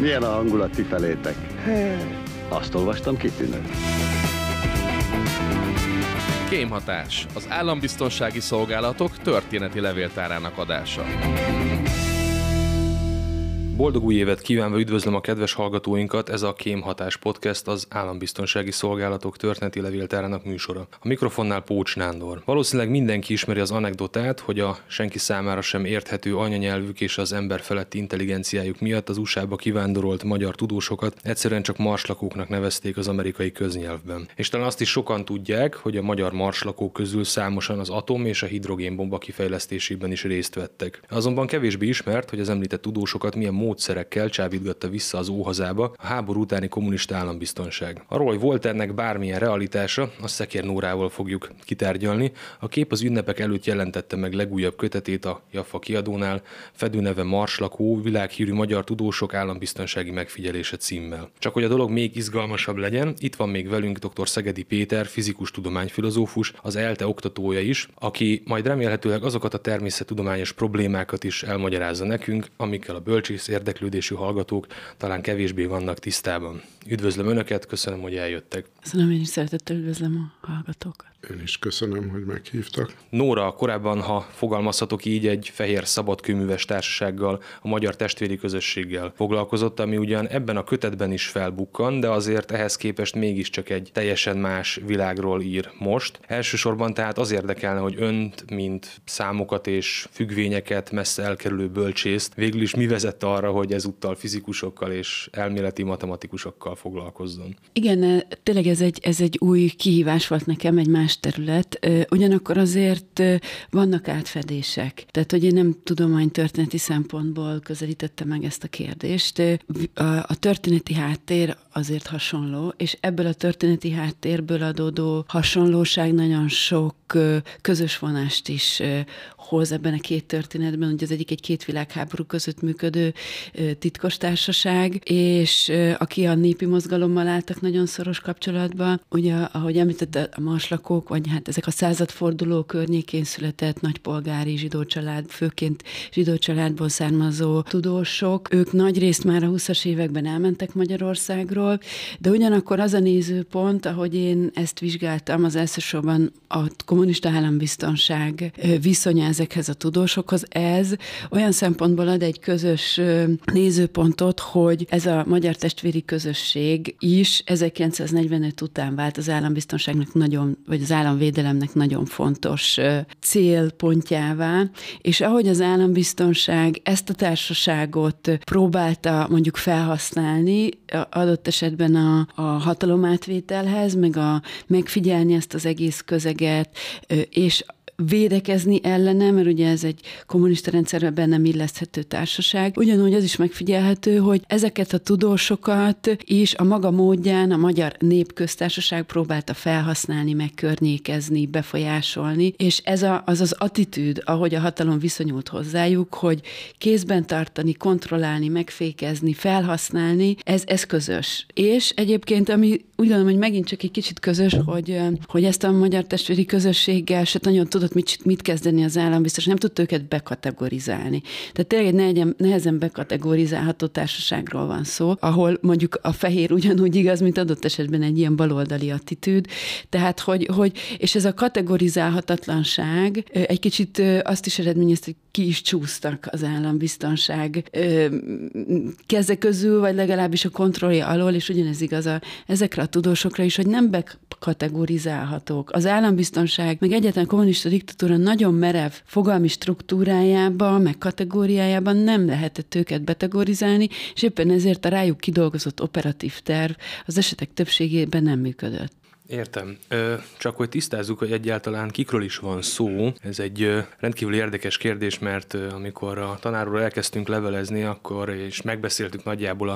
Milyen a hangulat ti felétek? Azt olvastam kitűnő. Kémhatás, az állambiztonsági szolgálatok történeti levéltárának adása. Boldog új évet kívánva üdvözlöm a kedves hallgatóinkat, ez a Kémhatás Podcast, az Állambiztonsági Szolgálatok történeti levéltárának műsora. A mikrofonnál Pócs Nándor. Valószínűleg mindenki ismeri az anekdotát, hogy a senki számára sem érthető anyanyelvük és az ember feletti intelligenciájuk miatt az USA-ba kivándorolt magyar tudósokat egyszerűen csak marslakóknak nevezték az amerikai köznyelvben. És talán azt is sokan tudják, hogy a magyar marslakók közül számosan az atom és a hidrogénbomba kifejlesztésében is részt vettek. Azonban kevésbé ismert, hogy az említett tudósokat milyen módszerekkel csábítgatta vissza az óhazába a háború utáni kommunista állambiztonság. Arról, hogy volt ennek bármilyen realitása, a Szekér Nórával fogjuk kitárgyalni. A kép az ünnepek előtt jelentette meg legújabb kötetét a Jaffa kiadónál, fedőneve Marslakó, világhírű magyar tudósok állambiztonsági megfigyelése címmel. Csak hogy a dolog még izgalmasabb legyen, itt van még velünk dr. Szegedi Péter, fizikus tudományfilozófus, az ELTE oktatója is, aki majd remélhetőleg azokat a természettudományos problémákat is elmagyarázza nekünk, amikkel a bölcsész érdeklődésű hallgatók talán kevésbé vannak tisztában. Üdvözlöm Önöket, köszönöm, hogy eljöttek. Köszönöm, én is szeretettel üdvözlöm a hallgatókat. Én is köszönöm, hogy meghívtak. Nóra korábban, ha fogalmazhatok így, egy fehér szabadkőműves társasággal, a magyar testvéri közösséggel foglalkozott, ami ugyan ebben a kötetben is felbukkan, de azért ehhez képest mégiscsak egy teljesen más világról ír most. Elsősorban tehát az érdekelne, hogy önt, mint számokat és függvényeket messze elkerülő bölcsészt, végül is mi vezette arra, hogy ezúttal fizikusokkal és elméleti matematikusokkal foglalkozzon. Igen, tényleg ez egy, ez egy új kihívás volt nekem, egy más terület, ugyanakkor azért vannak átfedések. Tehát, hogy én nem tudománytörténeti szempontból közelítettem meg ezt a kérdést. A, a történeti háttér azért hasonló, és ebből a történeti háttérből adódó hasonlóság nagyon sok közös vonást is hoz ebben a két történetben, hogy az egyik egy két világháború között működő titkos társaság, és aki a népi mozgalommal álltak nagyon szoros kapcsolatban, ugye, ahogy említette, a marslakók, vagy hát ezek a századforduló környékén született nagypolgári zsidó család, főként zsidó családból származó tudósok, ők nagy részt már a 20-as években elmentek Magyarországról, de ugyanakkor az a nézőpont, ahogy én ezt vizsgáltam, az elsősorban a kommunista állambiztonság viszonya ezekhez a tudósokhoz, ez olyan szempontból ad egy közös nézőpontot, hogy ez a magyar testvéri közösség is 1945 után vált az állambiztonságnak nagyon, vagy az államvédelemnek nagyon fontos célpontjává, és ahogy az állambiztonság ezt a társaságot próbálta mondjuk felhasználni, adott esetben a, a hatalomátvételhez, meg a megfigyelni ezt az egész közeget, és védekezni ellene, mert ugye ez egy kommunista rendszerben benne illeszthető társaság. Ugyanúgy az is megfigyelhető, hogy ezeket a tudósokat is a maga módján a Magyar Népköztársaság próbálta felhasználni, megkörnyékezni, befolyásolni, és ez a, az az attitűd, ahogy a hatalom viszonyult hozzájuk, hogy kézben tartani, kontrollálni, megfékezni, felhasználni, ez, ez közös. És egyébként, ami úgy gondolom, hogy megint csak egy kicsit közös, hogy, hogy ezt a magyar testvéri közösséggel se nagyon tudott mit, mit kezdeni az állam, biztos nem tudta őket bekategorizálni. Tehát tényleg egy nehezen bekategorizálható társaságról van szó, ahol mondjuk a fehér ugyanúgy igaz, mint adott esetben egy ilyen baloldali attitűd. Tehát, hogy, hogy és ez a kategorizálhatatlanság egy kicsit azt is eredményezte, hogy ki is csúsztak az állambiztonság keze közül, vagy legalábbis a kontrollja alól, és ugyanez igaz a, ezekre a tudósokra is, hogy nem bekategorizálhatók. Az állambiztonság, meg egyetlen kommunista diktatúra nagyon merev fogalmi struktúrájában, meg kategóriájában nem lehetett őket betegorizálni, és éppen ezért a rájuk kidolgozott operatív terv az esetek többségében nem működött. Értem. Csak hogy tisztázzuk, hogy egyáltalán kikről is van szó. Ez egy rendkívül érdekes kérdés, mert amikor a tanárról elkezdtünk levelezni, akkor és megbeszéltük nagyjából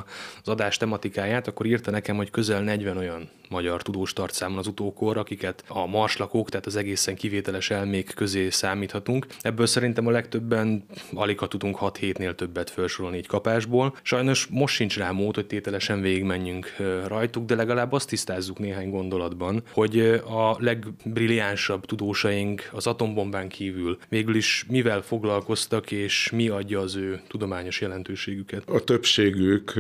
az adás tematikáját, akkor írta nekem, hogy közel 40 olyan magyar tudós tart az utókor, akiket a marslakók, tehát az egészen kivételes elmék közé számíthatunk. Ebből szerintem a legtöbben alig ha tudunk 6 hétnél többet felsorolni így kapásból. Sajnos most sincs rá mód, hogy tételesen végigmenjünk rajtuk, de legalább azt tisztázzuk néhány gondolatban, hogy a legbrilliánsabb tudósaink az atombombán kívül végül is mivel foglalkoztak, és mi adja az ő tudományos jelentőségüket? A többségük,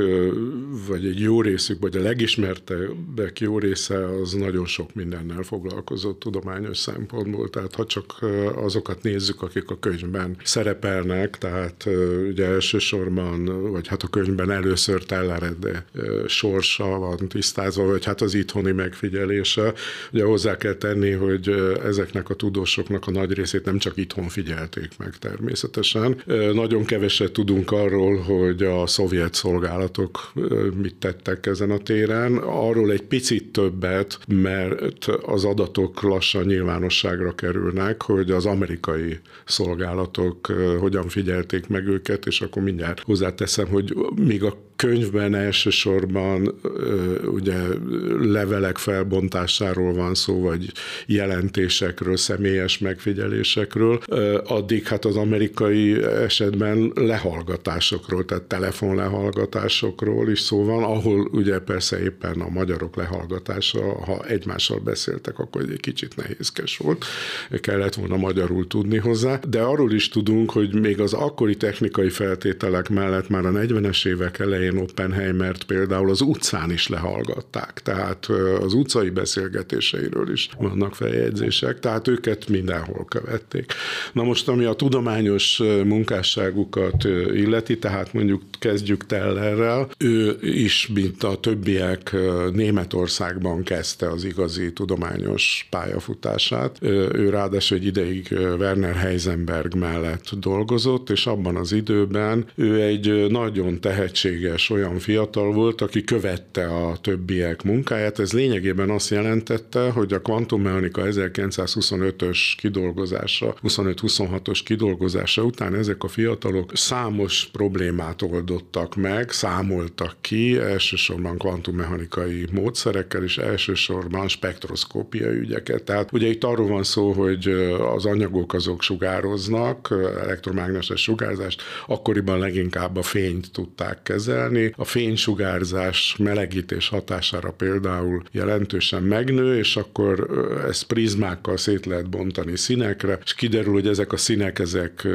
vagy egy jó részük, vagy a legismertebbek jó része az nagyon sok mindennel foglalkozott tudományos szempontból. Tehát ha csak azokat nézzük, akik a könyvben szerepelnek, tehát ugye elsősorban, vagy hát a könyvben először Tellered sorsa van tisztázva, vagy hát az itthoni megfigyelése. Ugye hozzá kell tenni, hogy ezeknek a tudósoknak a nagy részét nem csak itthon figyelték meg természetesen. Nagyon keveset tudunk arról, hogy a szovjet szolgálatok mit tettek ezen a téren. Arról egy picit többet, mert az adatok lassan nyilvánosságra kerülnek, hogy az amerikai szolgálatok hogyan figyelték meg őket, és akkor mindjárt hozzáteszem, hogy míg a könyvben elsősorban ugye levelek felbontásáról van szó, vagy jelentésekről, személyes megfigyelésekről, addig hát az amerikai esetben lehallgatásokról, tehát telefonlehallgatásokról is szó van, ahol ugye persze éppen a magyarok lehallgatása, ha egymással beszéltek, akkor egy kicsit nehézkes volt, kellett volna magyarul tudni hozzá, de arról is tudunk, hogy még az akkori technikai feltételek mellett már a 40-es évek elején elején Oppenheimert például az utcán is lehallgatták, tehát az utcai beszélgetéseiről is vannak feljegyzések, tehát őket mindenhol követték. Na most, ami a tudományos munkásságukat illeti, tehát mondjuk kezdjük Tellerrel, ő is, mint a többiek Németországban kezdte az igazi tudományos pályafutását. Ő ráadásul egy ideig Werner Heisenberg mellett dolgozott, és abban az időben ő egy nagyon tehetséges éves olyan fiatal volt, aki követte a többiek munkáját. Ez lényegében azt jelentette, hogy a kvantummechanika 1925-ös kidolgozása, 25-26-os kidolgozása után ezek a fiatalok számos problémát oldottak meg, számoltak ki, elsősorban kvantummechanikai módszerekkel, és elsősorban spektroszkópiai ügyeket. Tehát ugye itt arról van szó, hogy az anyagok azok sugároznak, elektromágneses sugárzást, akkoriban leginkább a fényt tudták kezelni, kezelni. A fénysugárzás melegítés hatására például jelentősen megnő, és akkor ezt prizmákkal szét lehet bontani színekre, és kiderül, hogy ezek a színek, ezek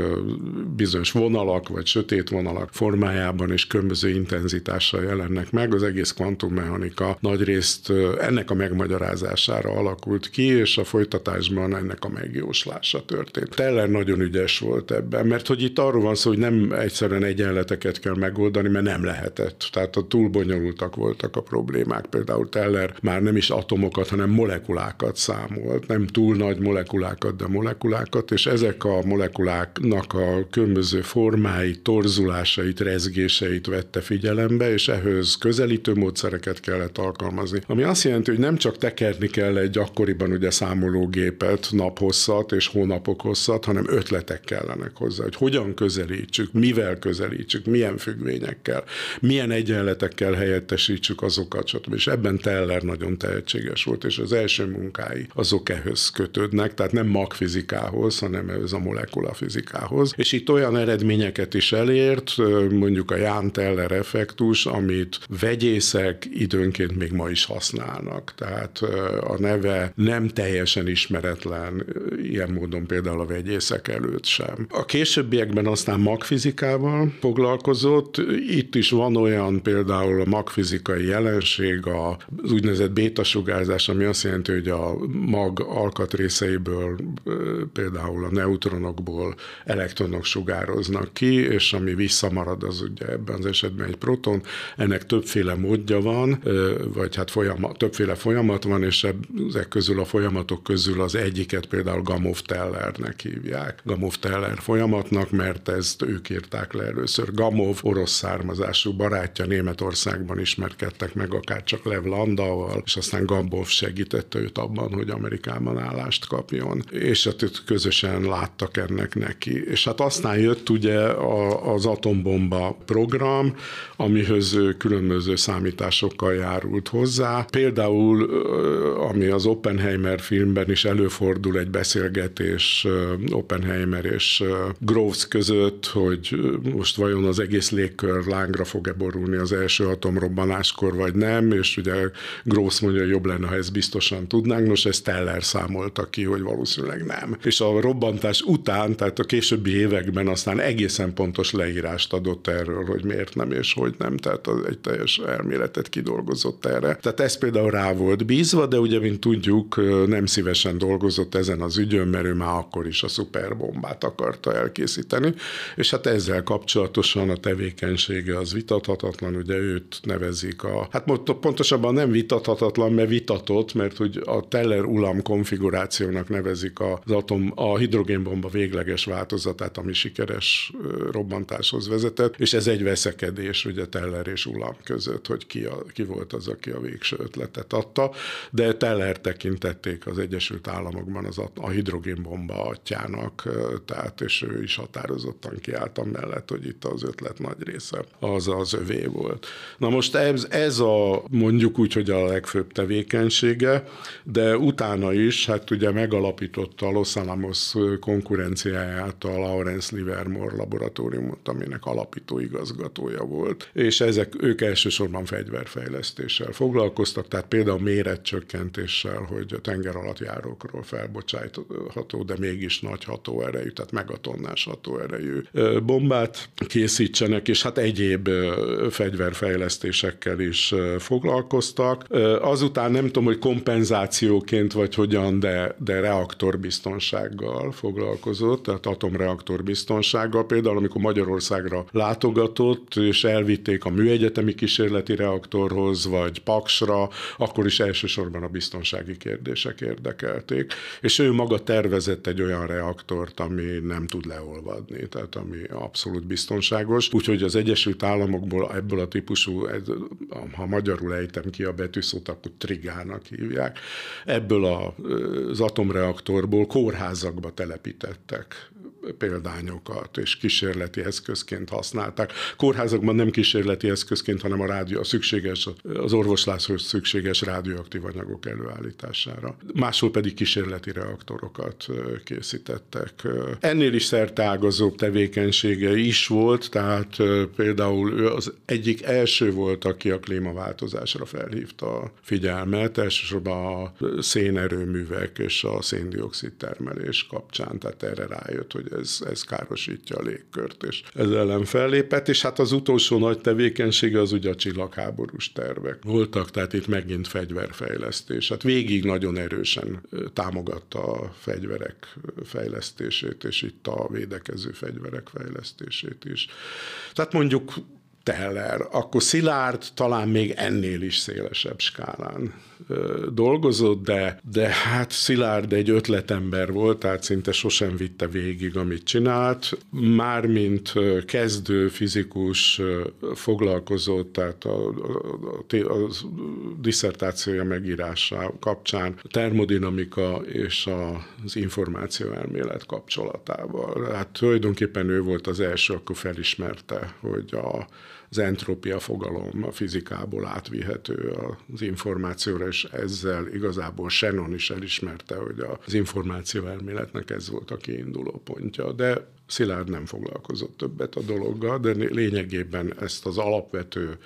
bizonyos vonalak, vagy sötét vonalak formájában és különböző intenzitással jelennek meg. Az egész kvantummechanika nagyrészt ennek a megmagyarázására alakult ki, és a folytatásban ennek a megjóslása történt. Teller nagyon ügyes volt ebben, mert hogy itt arról van szó, hogy nem egyszerűen egyenleteket kell megoldani, mert nem lehet lehetett. Tehát a túl bonyolultak voltak a problémák. Például Teller már nem is atomokat, hanem molekulákat számolt. Nem túl nagy molekulákat, de molekulákat, és ezek a molekuláknak a különböző formáit, torzulásait, rezgéseit vette figyelembe, és ehhez közelítő módszereket kellett alkalmazni. Ami azt jelenti, hogy nem csak tekerni kell egy akkoriban ugye számológépet, naphosszat és hónapok hosszat, hanem ötletek kellenek hozzá, hogy hogyan közelítsük, mivel közelítsük, milyen függvényekkel milyen egyenletekkel helyettesítsük azokat, stb. És ebben Teller nagyon tehetséges volt, és az első munkái azok ehhez kötődnek, tehát nem magfizikához, hanem ez a molekula fizikához. És itt olyan eredményeket is elért, mondjuk a Ján-Teller effektus, amit vegyészek időnként még ma is használnak. Tehát a neve nem teljesen ismeretlen ilyen módon például a vegyészek előtt sem. A későbbiekben aztán magfizikával foglalkozott, itt is van olyan például a magfizikai jelenség, az úgynevezett bétasugárzás, ami azt jelenti, hogy a mag alkatrészeiből, például a neutronokból elektronok sugároznak ki, és ami visszamarad, az ugye ebben az esetben egy proton. Ennek többféle módja van, vagy hát folyamat, többféle folyamat van, és ezek közül a folyamatok közül az egyiket például Gamov-Tellernek hívják. Gamov-Teller folyamatnak, mert ezt ők írták le először. Gamov orosz származású ráadásul barátja Németországban ismerkedtek meg, akár csak Lev Landauval, és aztán Gambov segítette őt abban, hogy Amerikában állást kapjon, és hát közösen láttak ennek neki. És hát aztán jött ugye az atombomba program, amihez különböző számításokkal járult hozzá. Például, ami az Oppenheimer filmben is előfordul egy beszélgetés Oppenheimer és Groves között, hogy most vajon az egész légkör lángra fog-e borulni az első atomrobbanáskor, vagy nem, és ugye Groves mondja, hogy jobb lenne, ha ezt biztosan tudnánk, nos ezt Teller számolta ki, hogy valószínűleg nem. És a robbantás után, tehát a későbbi években aztán egészen pontos leírást adott erről, hogy miért nem és hogy nem, tehát az egy teljes elméletet kidolgozott erre. Tehát ez például rá volt bízva, de ugye, mint tudjuk, nem szívesen dolgozott ezen az ügyön, mert ő már akkor is a szuperbombát akarta elkészíteni, és hát ezzel kapcsolatosan a tevékenysége az vitathatatlan, ugye őt nevezik a, hát pontosabban nem vitathatatlan, mert vitatott, mert hogy a Teller-Ulam konfigurációnak nevezik az atom, a hidrogénbomba végleges változatát, ami sikeres robbantáshoz vezetett, és ez egy veszekedés ugye Teller és Ulam között, hogy ki, a, ki volt az, aki a végső ötletet adta, de Teller tekintették az Egyesült Államokban az a, a hidrogénbomba atyának, tehát és ő is határozottan kiállt mellett, hogy itt az ötlet nagy része az az övé volt. Na most ez, ez a mondjuk úgy, hogy a legfőbb tevékenysége, de utána is, hát ugye megalapította a Los Alamos konkurenciáját a Lawrence Livermore laboratóriumot, aminek alapító igazgatója volt, és ezek ők elsősorban fegyverfejlesztéssel foglalkoztak, tehát például méretcsökkentéssel, hogy a tenger alatt járókról felbocsátható, de mégis nagy hatóerejű, tehát megatonnás hatóerejű bombát készítsenek, és hát egyéb fegyverfejlesztésekkel is foglalkoztak. Azután nem tudom, hogy kompenzációként vagy hogyan, de, de reaktorbiztonsággal foglalkozott, tehát atomreaktorbiztonsággal. Például, amikor Magyarországra látogatott, és elvitték a műegyetemi kísérleti reaktorhoz, vagy Paksra, akkor is elsősorban a biztonsági kérdések érdekelték. És ő maga tervezett egy olyan reaktort, ami nem tud leolvadni, tehát ami abszolút biztonságos. Úgyhogy az Egyesült Államokból ebből a típusú, ha magyarul ejtem ki a betűszót, akkor trigának hívják, ebből az atomreaktorból kórházakba telepítettek példányokat, és kísérleti eszközként használták. Kórházakban nem kísérleti eszközként, hanem a, rádió, a szükséges, az orvosláshoz szükséges rádióaktív anyagok előállítására. Máshol pedig kísérleti reaktorokat készítettek. Ennél is szertágazóbb tevékenysége is volt, tehát például ő az egyik első volt, aki a klímaváltozásra felhívta a figyelmet, elsősorban a szénerőművek és a széndiokszid termelés kapcsán, tehát erre rájött, hogy ez, ez károsítja a légkört, és ez ellen fellépett, és hát az utolsó nagy tevékenysége az ugye a csillagháborús tervek voltak, tehát itt megint fegyverfejlesztés. Hát végig nagyon erősen támogatta a fegyverek fejlesztését, és itt a védekező fegyverek fejlesztését is. Tehát mondjuk Teller, akkor Szilárd talán még ennél is szélesebb skálán dolgozott, de, de hát Szilárd egy ötletember volt, tehát szinte sosem vitte végig, amit csinált. Már mint kezdő fizikus foglalkozott, tehát a, a, a, a diszertációja megírása kapcsán a termodinamika és az információ elmélet kapcsolatával. Hát tulajdonképpen ő volt az első, akkor felismerte, hogy a az entrópia fogalom a fizikából átvihető az információra, és ezzel igazából Shannon is elismerte, hogy az információ elméletnek ez volt a kiinduló pontja. De Szilárd nem foglalkozott többet a dologgal, de lényegében ezt az alapvető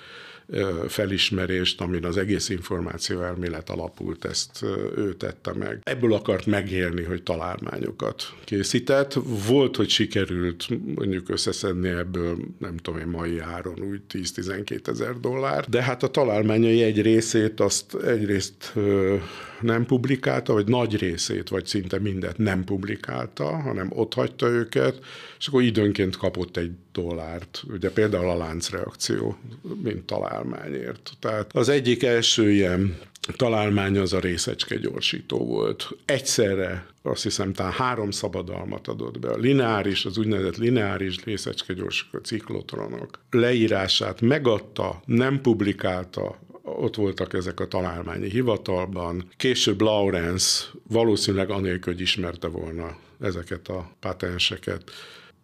felismerést, amin az egész információ elmélet alapult, ezt ő tette meg. Ebből akart megélni, hogy találmányokat készített. Volt, hogy sikerült mondjuk összeszedni ebből, nem tudom én, mai áron úgy 10-12 ezer dollár, de hát a találmányai egy részét azt egyrészt nem publikálta, vagy nagy részét, vagy szinte mindet nem publikálta, hanem ott hagyta őket, és akkor időnként kapott egy dollárt. Ugye például a láncreakció, mint talál találmányért. Tehát az egyik első ilyen találmány az a részecske gyorsító volt. Egyszerre azt hiszem talán három szabadalmat adott be. A lineáris, az úgynevezett lineáris részecske gyorsító ciklotronok leírását megadta, nem publikálta, ott voltak ezek a találmányi hivatalban. Később Lawrence valószínűleg anélkül, hogy ismerte volna ezeket a patenseket,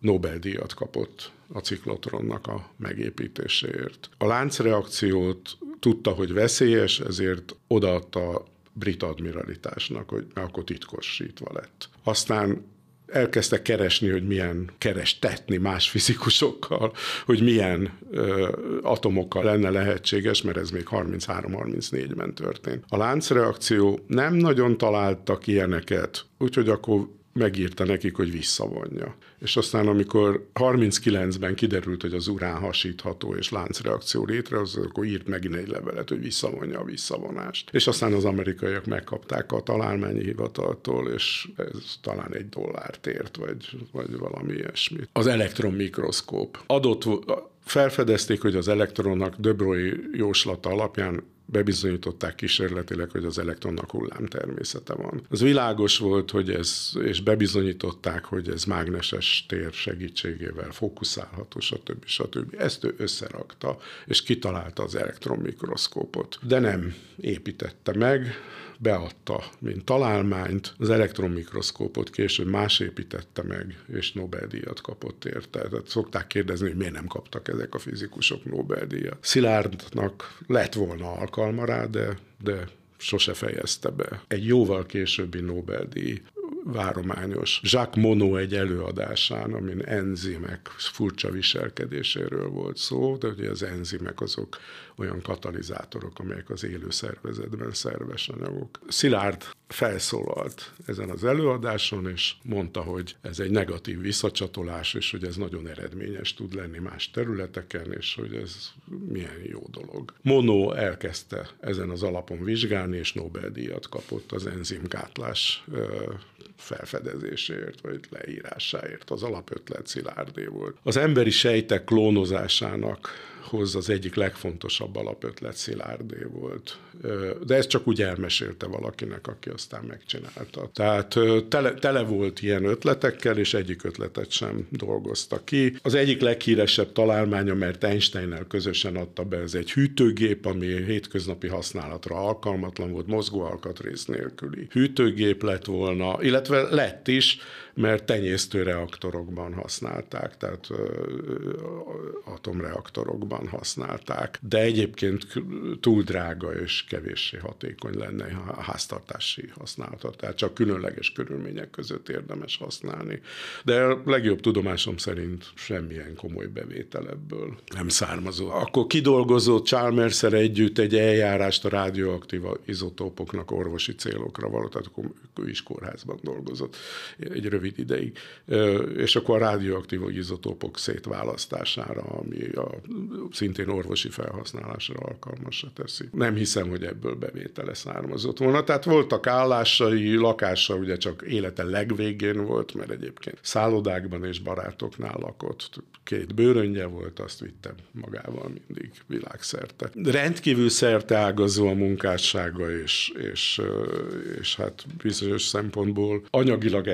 Nobel-díjat kapott a ciklotronnak a megépítéséért. A láncreakciót tudta, hogy veszélyes, ezért odaadta brit admiralitásnak, hogy akkor titkosítva lett. Aztán elkezdtek keresni, hogy milyen kerestetni más fizikusokkal, hogy milyen ö, atomokkal lenne lehetséges, mert ez még 33-34-ben történt. A láncreakció nem nagyon találtak ilyeneket, úgyhogy akkor megírta nekik, hogy visszavonja. És aztán, amikor 39-ben kiderült, hogy az urán hasítható és láncreakció létrehoz, akkor írt megint egy levelet, hogy visszavonja a visszavonást. És aztán az amerikaiak megkapták a találmányi hivataltól, és ez talán egy dollárt ért, vagy, vagy valami ilyesmi. Az elektronmikroszkóp. Adott, felfedezték, hogy az elektronnak Broglie jóslata alapján bebizonyították kísérletileg, hogy az elektronnak hullám természete van. Az világos volt, hogy ez, és bebizonyították, hogy ez mágneses tér segítségével fókuszálható, stb. stb. Ezt ő összerakta, és kitalálta az elektronmikroszkópot. De nem építette meg, beadta, mint találmányt, az elektronmikroszkópot később más építette meg, és Nobel-díjat kapott érte. Tehát szokták kérdezni, hogy miért nem kaptak ezek a fizikusok Nobel-díjat. Szilárdnak lett volna alkalma rá, de, de sose fejezte be. Egy jóval későbbi Nobel-díj várományos Jacques Monod egy előadásán, amin enzimek furcsa viselkedéséről volt szó, de ugye az enzimek azok olyan katalizátorok, amelyek az élő szervezetben szerves anyagok. Szilárd felszólalt ezen az előadáson, és mondta, hogy ez egy negatív visszacsatolás, és hogy ez nagyon eredményes tud lenni más területeken, és hogy ez milyen jó dolog. Mono elkezdte ezen az alapon vizsgálni, és Nobel-díjat kapott az enzimgátlás felfedezéséért, vagy leírásáért. Az alapötlet Szilárdé volt. Az emberi sejtek klónozásának hoz az egyik legfontosabb alapötlet Szilárdé volt. De ezt csak úgy elmesélte valakinek, aki aztán megcsinálta. Tehát tele, tele volt ilyen ötletekkel, és egyik ötletet sem dolgozta ki. Az egyik leghíresebb találmánya, mert Einsteinnel közösen adta be, ez egy hűtőgép, ami hétköznapi használatra alkalmatlan volt, mozgóalkatrész nélküli hűtőgép lett volna, illetve lett is, mert tenyésztő reaktorokban használták, tehát atomreaktorokban használták, de egyébként túl drága és kevéssé hatékony lenne a háztartási használata, tehát csak különleges körülmények között érdemes használni. De a legjobb tudomásom szerint semmilyen komoly bevétel ebből nem származó. Akkor kidolgozott chalmers együtt egy eljárást a radioaktív izotópoknak orvosi célokra való, tehát akkor ő is kórházban dolgozott egy rövid ideig, és akkor a radioaktív izotópok szétválasztására, ami a szintén orvosi felhasználásra alkalmasra teszi. Nem hiszem, hogy ebből bevétele származott volna. Tehát voltak állásai, lakása ugye csak élete legvégén volt, mert egyébként szállodákban és barátoknál lakott. Két bőröngye volt, azt vittem magával mindig világszerte. Rendkívül szerte ágazó a munkássága, és, és, és hát bizonyos szempontból anyagilag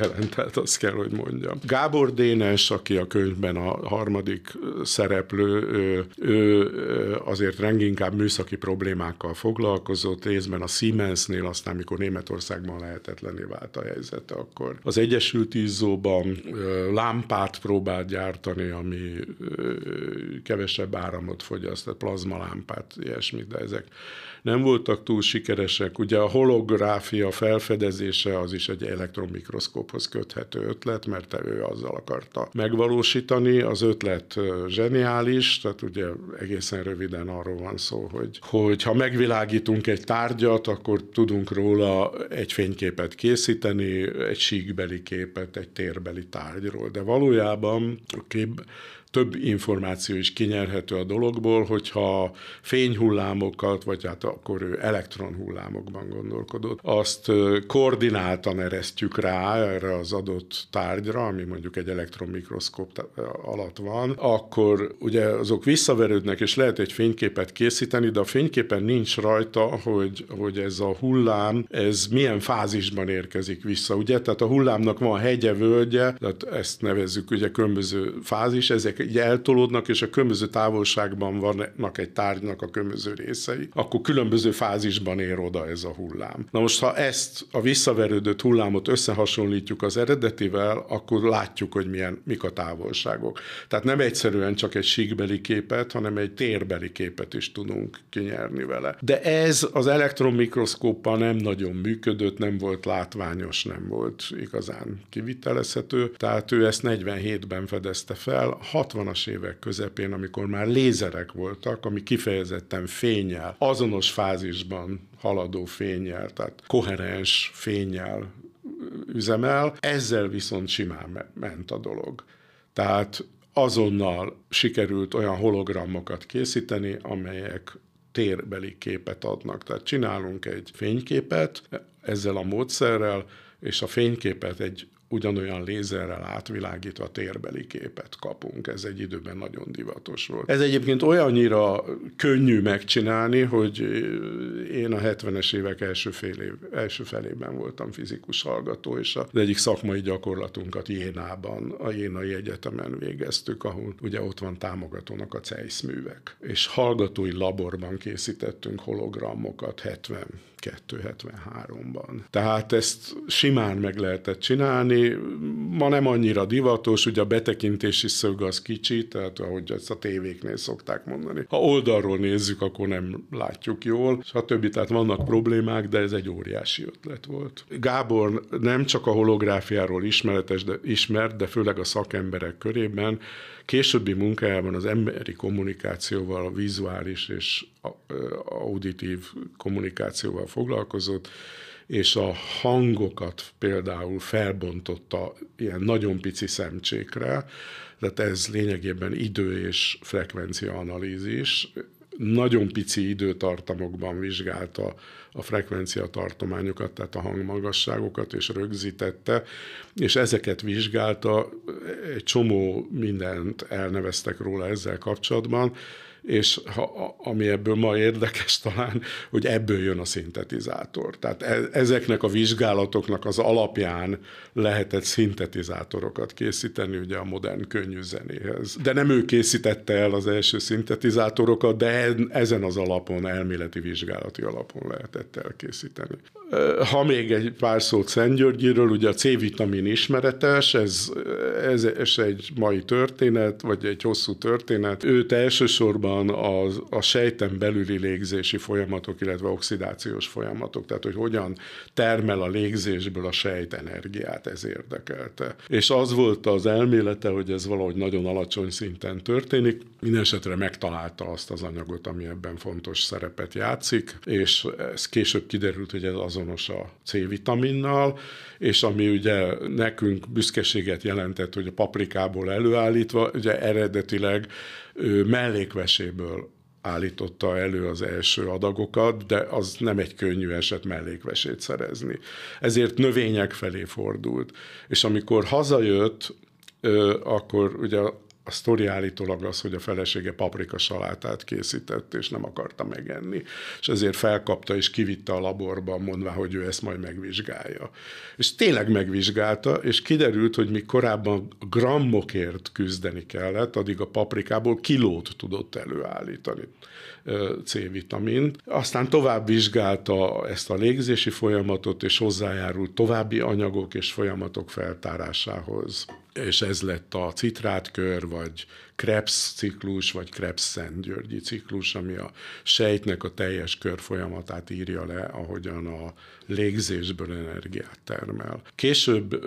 eredménytelen, tehát azt kell, hogy mondjam. Gábor Dénes, aki a könyvben a harmadik szereplő, ő, ő azért renginkább műszaki problémákkal foglalkozott, részben a Siemensnél, aztán mikor Németországban lehetetlené vált a helyzete, akkor az Egyesült Izzóban lámpát próbált gyártani, ami kevesebb áramot fogyaszt, plazmalámpát, ilyesmit, de ezek nem voltak túl sikeresek. Ugye a holográfia felfedezése az is egy elektronmikroszkóphoz köthető ötlet, mert ő azzal akarta megvalósítani. Az ötlet zseniális, tehát ugye egészen röviden arról van szó, hogy, hogy ha megvilágítunk egy tárgyat, akkor tudunk róla egy fényképet készíteni, egy síkbeli képet, egy térbeli tárgyról. De valójában a kép több információ is kinyerhető a dologból, hogyha fényhullámokat, vagy hát akkor ő elektronhullámokban gondolkodott, azt koordináltan eresztjük rá erre az adott tárgyra, ami mondjuk egy elektronmikroszkóp alatt van, akkor ugye azok visszaverődnek, és lehet egy fényképet készíteni, de a fényképen nincs rajta, hogy, hogy ez a hullám, ez milyen fázisban érkezik vissza, ugye? Tehát a hullámnak van hegye, völgye, tehát ezt nevezzük ugye különböző fázis, ezek így eltolódnak, és a különböző távolságban vannak egy tárgynak a különböző részei, akkor különböző fázisban ér oda ez a hullám. Na most, ha ezt a visszaverődött hullámot összehasonlítjuk az eredetivel, akkor látjuk, hogy milyen, mik a távolságok. Tehát nem egyszerűen csak egy síkbeli képet, hanem egy térbeli képet is tudunk kinyerni vele. De ez az elektronmikroszkóppal nem nagyon működött, nem volt látványos, nem volt igazán kivitelezhető, tehát ő ezt 47-ben fedezte fel, 60-as évek közepén, amikor már lézerek voltak, ami kifejezetten fényel, azonos fázisban haladó fényjel, tehát koherens fényjel üzemel, ezzel viszont simán ment a dolog. Tehát azonnal sikerült olyan hologramokat készíteni, amelyek térbeli képet adnak. Tehát csinálunk egy fényképet ezzel a módszerrel, és a fényképet egy ugyanolyan lézerrel átvilágítva térbeli képet kapunk. Ez egy időben nagyon divatos volt. Ez egyébként olyannyira könnyű megcsinálni, hogy én a 70-es évek első, fél év, első felében voltam fizikus hallgató, és az egyik szakmai gyakorlatunkat Jénában, a Jénai Egyetemen végeztük, ahol ugye ott van támogatónak a CEISZ művek. És hallgatói laborban készítettünk hologramokat 70 273-ban. Tehát ezt simán meg lehetett csinálni, ma nem annyira divatos, ugye a betekintési szög az kicsi, tehát ahogy ezt a tévéknél szokták mondani. Ha oldalról nézzük, akkor nem látjuk jól, és a többi, tehát vannak problémák, de ez egy óriási ötlet volt. Gábor nem csak a holográfiáról ismeretes, de ismert, de főleg a szakemberek körében későbbi munkájában az emberi kommunikációval, a vizuális és auditív kommunikációval foglalkozott, és a hangokat például felbontotta ilyen nagyon pici szemcsékre, tehát ez lényegében idő és frekvencia analízis, nagyon pici időtartamokban vizsgálta a frekvencia tartományokat, tehát a hangmagasságokat, és rögzítette, és ezeket vizsgálta, egy csomó mindent elneveztek róla ezzel kapcsolatban, és ha, ami ebből ma érdekes talán, hogy ebből jön a szintetizátor. Tehát e, ezeknek a vizsgálatoknak az alapján lehetett szintetizátorokat készíteni ugye a modern könnyű zenéhez. De nem ő készítette el az első szintetizátorokat, de ezen az alapon, elméleti vizsgálati alapon lehetett elkészíteni. Ha még egy pár szót Szentgyörgyiről, ugye a C-vitamin ismeretes, ez, ez, ez egy mai történet, vagy egy hosszú történet. Őt elsősorban az, a sejten belüli légzési folyamatok, illetve oxidációs folyamatok, tehát hogy hogyan termel a légzésből a sejt energiát, ez érdekelte. És az volt az elmélete, hogy ez valahogy nagyon alacsony szinten történik, Mindenesetre megtalálta azt az anyagot, ami ebben fontos szerepet játszik, és ez később kiderült, hogy ez azonos a C-vitaminnal, és ami ugye nekünk büszkeséget jelentett, hogy a paprikából előállítva, ugye eredetileg mellékveséből állította elő az első adagokat, de az nem egy könnyű eset mellékvesét szerezni. Ezért növények felé fordult. És amikor hazajött, akkor ugye a sztori állítólag az, hogy a felesége paprika salátát készített, és nem akarta megenni. És ezért felkapta és kivitte a laborba, mondva, hogy ő ezt majd megvizsgálja. És tényleg megvizsgálta, és kiderült, hogy mi korábban grammokért küzdeni kellett, addig a paprikából kilót tudott előállítani C-vitamint. Aztán tovább vizsgálta ezt a légzési folyamatot, és hozzájárult további anyagok és folyamatok feltárásához és ez lett a citrátkör, vagy Krebs ciklus, vagy Krebs-Szent-Györgyi ciklus, ami a sejtnek a teljes kör folyamatát írja le, ahogyan a légzésből energiát termel. Később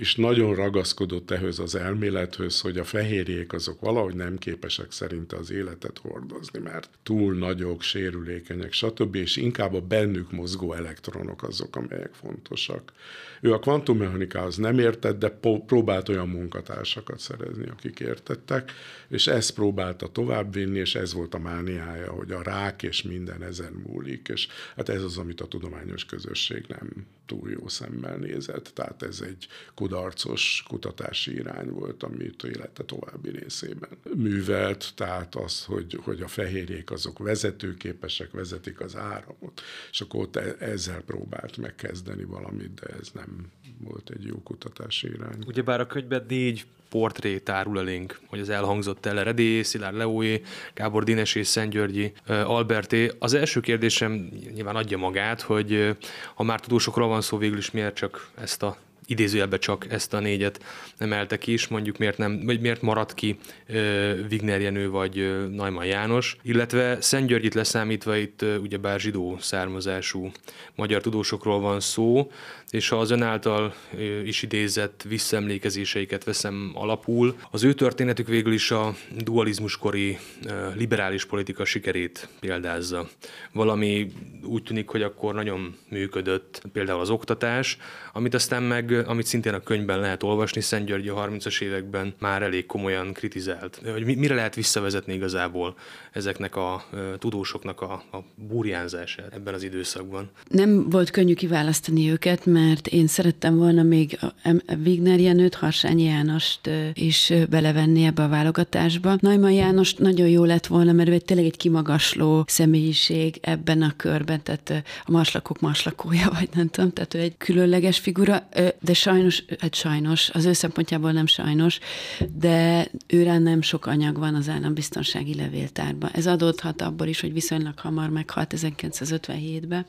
is nagyon ragaszkodott ehhez az elmélethöz, hogy a fehérjék azok valahogy nem képesek szerinte az életet hordozni, mert túl nagyok, sérülékenyek, stb., és inkább a bennük mozgó elektronok azok, amelyek fontosak. Ő a kvantummechanikához nem értett, de próbált olyan munkatársakat szerezni, akik értettek, és ezt próbálta továbbvinni, és ez volt a mániája, hogy a rák és minden ezen múlik, és hát ez az, amit a tudományos közösség nem túl jó szemmel nézett, tehát ez egy kudarcos kutatási irány volt, amit élete további részében művelt, tehát az, hogy, hogy a fehérjék azok vezetőképesek, vezetik az áramot, és akkor ott e- ezzel próbált megkezdeni valamit, de ez nem volt egy jó kutatási irány. Ugyebár a könyvben négy portré tárul elénk, hogy az elhangzott el Redé, Szilárd Leóé, Gábor Dines és Szentgyörgyi Alberté. Az első kérdésem nyilván adja magát, hogy ha már tudósokról van szó, végül is miért csak ezt a idézőjelbe csak ezt a négyet emelte ki, és mondjuk miért, nem, vagy miért maradt ki Wigner Jenő vagy Najman János, illetve Szentgyörgyit leszámítva itt ugyebár zsidó származású magyar tudósokról van szó, és ha az ön által is idézett visszaemlékezéseiket veszem alapul, az ő történetük végül is a dualizmuskori liberális politika sikerét példázza. Valami úgy tűnik, hogy akkor nagyon működött például az oktatás, amit aztán meg, amit szintén a könyvben lehet olvasni, Szent György a 30-as években már elég komolyan kritizált. Hogy mire lehet visszavezetni igazából ezeknek a tudósoknak a, a burjánzását ebben az időszakban? Nem volt könnyű kiválasztani őket, mert én szerettem volna még Wigner Jenőt, Harsányi Jánost is belevenni ebbe a válogatásba. Najman János nagyon jó lett volna, mert ő egy tényleg egy kimagasló személyiség ebben a körben, tehát a maslakok maslakója, vagy nem tudom, tehát ő egy különleges figura, de sajnos, hát sajnos, az ő szempontjából nem sajnos, de őre nem sok anyag van az állambiztonsági levéltárban. Ez adódhat abból is, hogy viszonylag hamar meghalt 1957-ben,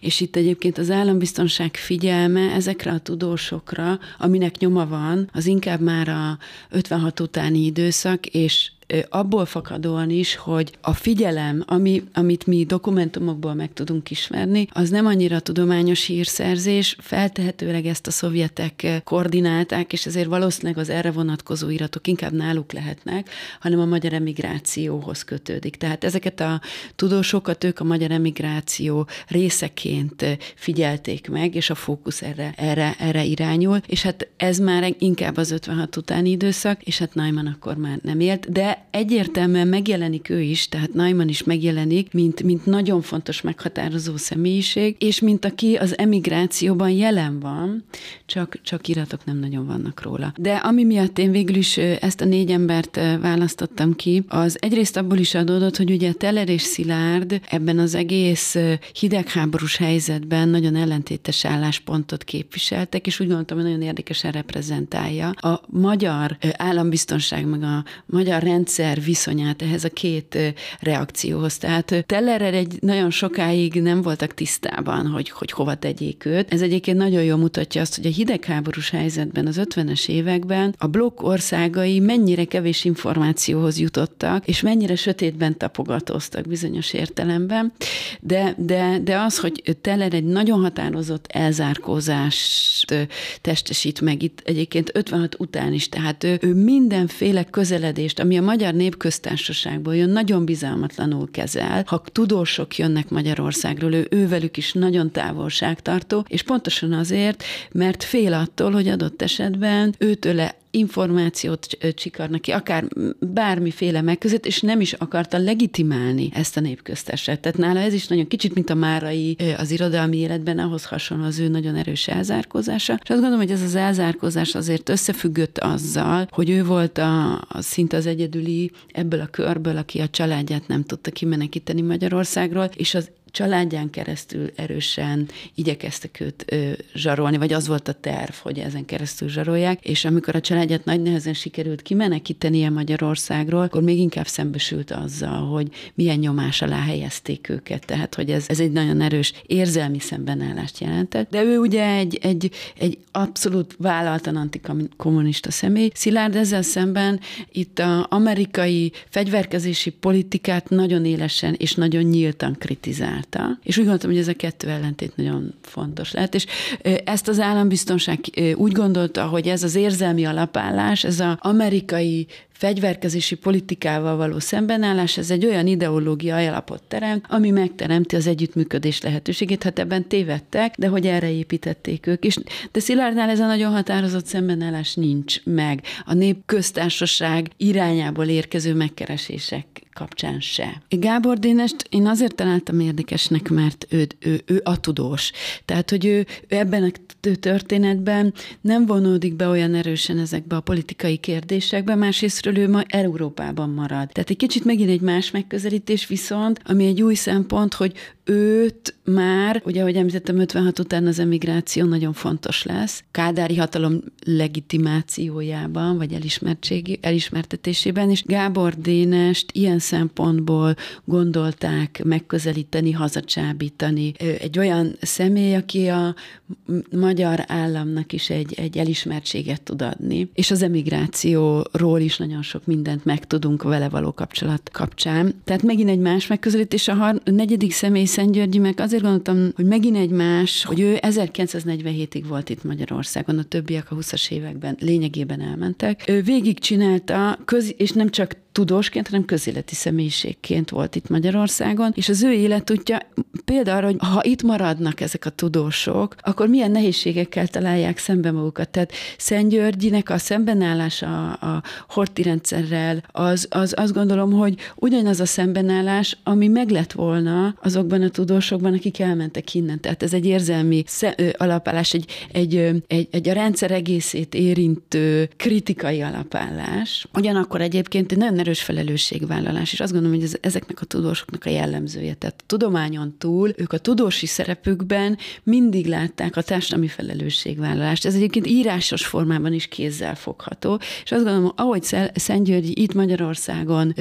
és itt egyébként az állambiztonság figyelme ezekre a tudósokra, aminek nyoma van, az inkább már a 56 utáni időszak, és abból fakadóan is, hogy a figyelem, ami, amit mi dokumentumokból meg tudunk ismerni, az nem annyira tudományos hírszerzés, feltehetőleg ezt a szovjetek koordinálták, és ezért valószínűleg az erre vonatkozó iratok inkább náluk lehetnek, hanem a magyar emigrációhoz kötődik. Tehát ezeket a tudósokat ők a magyar emigráció részeként figyelték meg, és a fókusz erre, erre, erre irányul, és hát ez már inkább az 56 utáni időszak, és hát Neumann akkor már nem élt, de egyértelműen megjelenik ő is, tehát Neumann is megjelenik, mint, mint nagyon fontos meghatározó személyiség, és mint aki az emigrációban jelen van, csak, csak iratok nem nagyon vannak róla. De ami miatt én végül is ezt a négy embert választottam ki, az egyrészt abból is adódott, hogy ugye Teller és Szilárd ebben az egész hidegháborús helyzetben nagyon ellentétes álláspontot képviseltek, és úgy gondoltam, hogy nagyon érdekesen reprezentálja a magyar állambiztonság, meg a magyar rend rendszer viszonyát ehhez a két reakcióhoz. Tehát Tellerrel egy nagyon sokáig nem voltak tisztában, hogy, hogy hova tegyék őt. Ez egyébként nagyon jól mutatja azt, hogy a hidegháborús helyzetben az 50-es években a blokk országai mennyire kevés információhoz jutottak, és mennyire sötétben tapogatóztak bizonyos értelemben. De, de, de az, hogy Teller egy nagyon határozott elzárkózást testesít meg itt egyébként 56 után is, tehát ő, ő mindenféle közeledést, ami a magyar népköztársaságból jön, nagyon bizalmatlanul kezel. Ha tudósok jönnek Magyarországról, ő ővelük is nagyon távolságtartó, és pontosan azért, mert fél attól, hogy adott esetben őtőle információt csikarnak ki, akár bármiféle megközött, és nem is akarta legitimálni ezt a népköztársaságot. Tehát nála ez is nagyon kicsit, mint a márai az irodalmi életben, ahhoz hasonló az ő nagyon erős elzárkózása. És azt gondolom, hogy ez az elzárkózás azért összefüggött azzal, hogy ő volt a, a szinte az egyedüli ebből a körből, aki a családját nem tudta kimenekíteni Magyarországról, és az családján keresztül erősen igyekeztek őt ö, zsarolni, vagy az volt a terv, hogy ezen keresztül zsarolják, és amikor a családját nagy nehezen sikerült kimenekítenie Magyarországról, akkor még inkább szembesült azzal, hogy milyen nyomás alá helyezték őket, tehát hogy ez, ez egy nagyon erős érzelmi szembenállást jelentett. De ő ugye egy, egy, egy abszolút vállaltan antikommunista személy. Szilárd ezzel szemben itt az amerikai fegyverkezési politikát nagyon élesen és nagyon nyíltan kritizált csinálta, és úgy gondoltam, hogy ez a kettő ellentét nagyon fontos lehet, és ezt az állambiztonság úgy gondolta, hogy ez az érzelmi alapállás, ez az amerikai fegyverkezési politikával való szembenállás, ez egy olyan ideológia alapot teremt, ami megteremti az együttműködés lehetőségét. Hát ebben tévedtek, de hogy erre építették ők is. De Szilárdnál ez a nagyon határozott szembenállás nincs meg. A népköztársaság irányából érkező megkeresések kapcsán se. Gábor Dénest én azért találtam érdekesnek, mert ő, ő, ő a tudós. Tehát, hogy ő, ő ebben a történetben nem vonódik be olyan erősen ezekbe a politikai kérdésekbe, másrésztről ő ma Európában marad. Tehát egy kicsit megint egy más megközelítés viszont, ami egy új szempont, hogy őt már, ugye, ahogy említettem, 56 után az emigráció nagyon fontos lesz. Kádári hatalom legitimációjában, vagy elismertetésében, és Gábor Dénest ilyen szempontból gondolták megközelíteni, hazacsábítani. Egy olyan személy, aki a magyar államnak is egy, egy elismertséget tud adni, és az emigrációról is nagyon sok mindent megtudunk vele való kapcsolat kapcsán. Tehát megint egy más megközelítés. A, har- a negyedik személy Szentgyörgyi meg azért gondoltam, hogy megint egy más, hogy ő 1947-ig volt itt Magyarországon, a többiek a 20-as években lényegében elmentek. Ő végigcsinálta, köz- és nem csak tudósként, hanem közéleti személyiségként volt itt Magyarországon, és az ő életútja például hogy ha itt maradnak ezek a tudósok, akkor milyen nehézségekkel találják szembe magukat. Tehát Szent Györgyinek a szembenállása a horti rendszerrel, az, az azt gondolom, hogy ugyanaz a szembenállás, ami meg lett volna azokban a tudósokban, akik elmentek innen. Tehát ez egy érzelmi alapállás, egy, egy, egy, egy a rendszer egészét érintő kritikai alapállás. Ugyanakkor egyébként egy nagyon erős felelősségvállalás, és azt gondolom, hogy ez, ezeknek a tudósoknak a jellemzője. Tehát a tudományon túl ők a tudósi szerepükben mindig látták a társadalmi felelősségvállalást. Ez egyébként írásos formában is kézzel fogható, és azt gondolom, ahogy Szentgyörgyi itt Magyarországon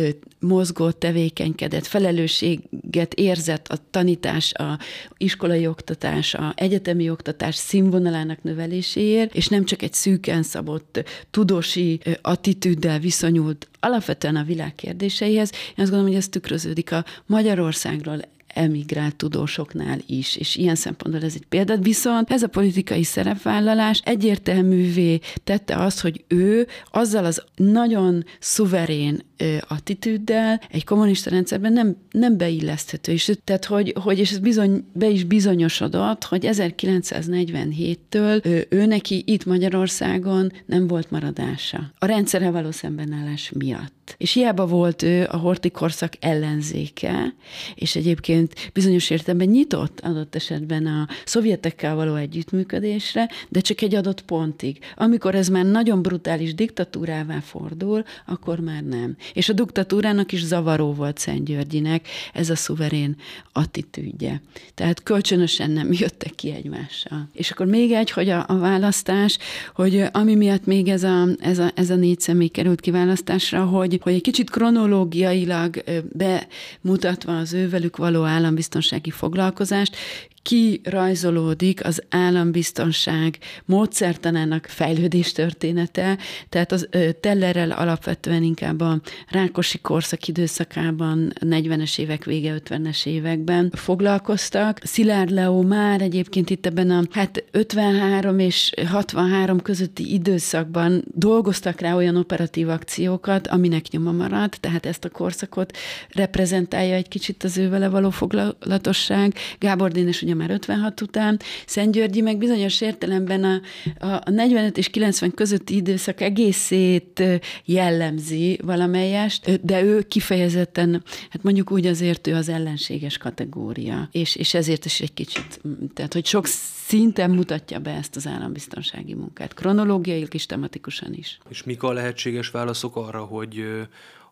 mozgott, tevékenykedett, felelősséget érzett a tanítás, a iskolai oktatás, a egyetemi oktatás színvonalának növeléséért, és nem csak egy szűken szabott tudósi attitűddel viszonyult alapvetően a világ kérdéseihez. Én azt gondolom, hogy ez tükröződik a Magyarországról emigrált tudósoknál is, és ilyen szempontból ez egy példa. Viszont ez a politikai szerepvállalás egyértelművé tette azt, hogy ő azzal az nagyon szuverén attitűddel egy kommunista rendszerben nem, nem beilleszthető. És, tehát, hogy, hogy és ez bizony, be is bizonyosodott, hogy 1947-től ő, ő neki itt Magyarországon nem volt maradása. A rendszerrel való szembenállás miatt. És hiába volt ő a horti korszak ellenzéke, és egyébként bizonyos értelemben nyitott adott esetben a szovjetekkel való együttműködésre, de csak egy adott pontig. Amikor ez már nagyon brutális diktatúrává fordul, akkor már nem. És a diktatúrának is zavaró volt Szent Györgyinek ez a szuverén attitűdje. Tehát kölcsönösen nem jöttek ki egymással. És akkor még egy, hogy a, a választás, hogy ami miatt még ez a, ez a, ez a négy személy került kiválasztásra, hogy, hogy egy kicsit kronológiailag bemutatva az ővelük való állambiztonsági foglalkozást, kirajzolódik az állambiztonság módszertanának fejlődés története, tehát az Tellerrel alapvetően inkább a Rákosi korszak időszakában, 40-es évek vége, 50-es években foglalkoztak. Szilárd Leó már egyébként itt ebben a hát 53 és 63 közötti időszakban dolgoztak rá olyan operatív akciókat, aminek nyoma maradt, tehát ezt a korszakot reprezentálja egy kicsit az ővele való foglalatosság. Gábor Dénes ugye már 56 után, Szent Györgyi meg bizonyos értelemben a, a 45 és 90 közötti időszak egészét jellemzi valamelyest, de ő kifejezetten, hát mondjuk úgy azért ő az ellenséges kategória, és, és ezért is egy kicsit, tehát hogy sok szinten mutatja be ezt az állambiztonsági munkát, kronológiailag és tematikusan is. És mik a lehetséges válaszok arra, hogy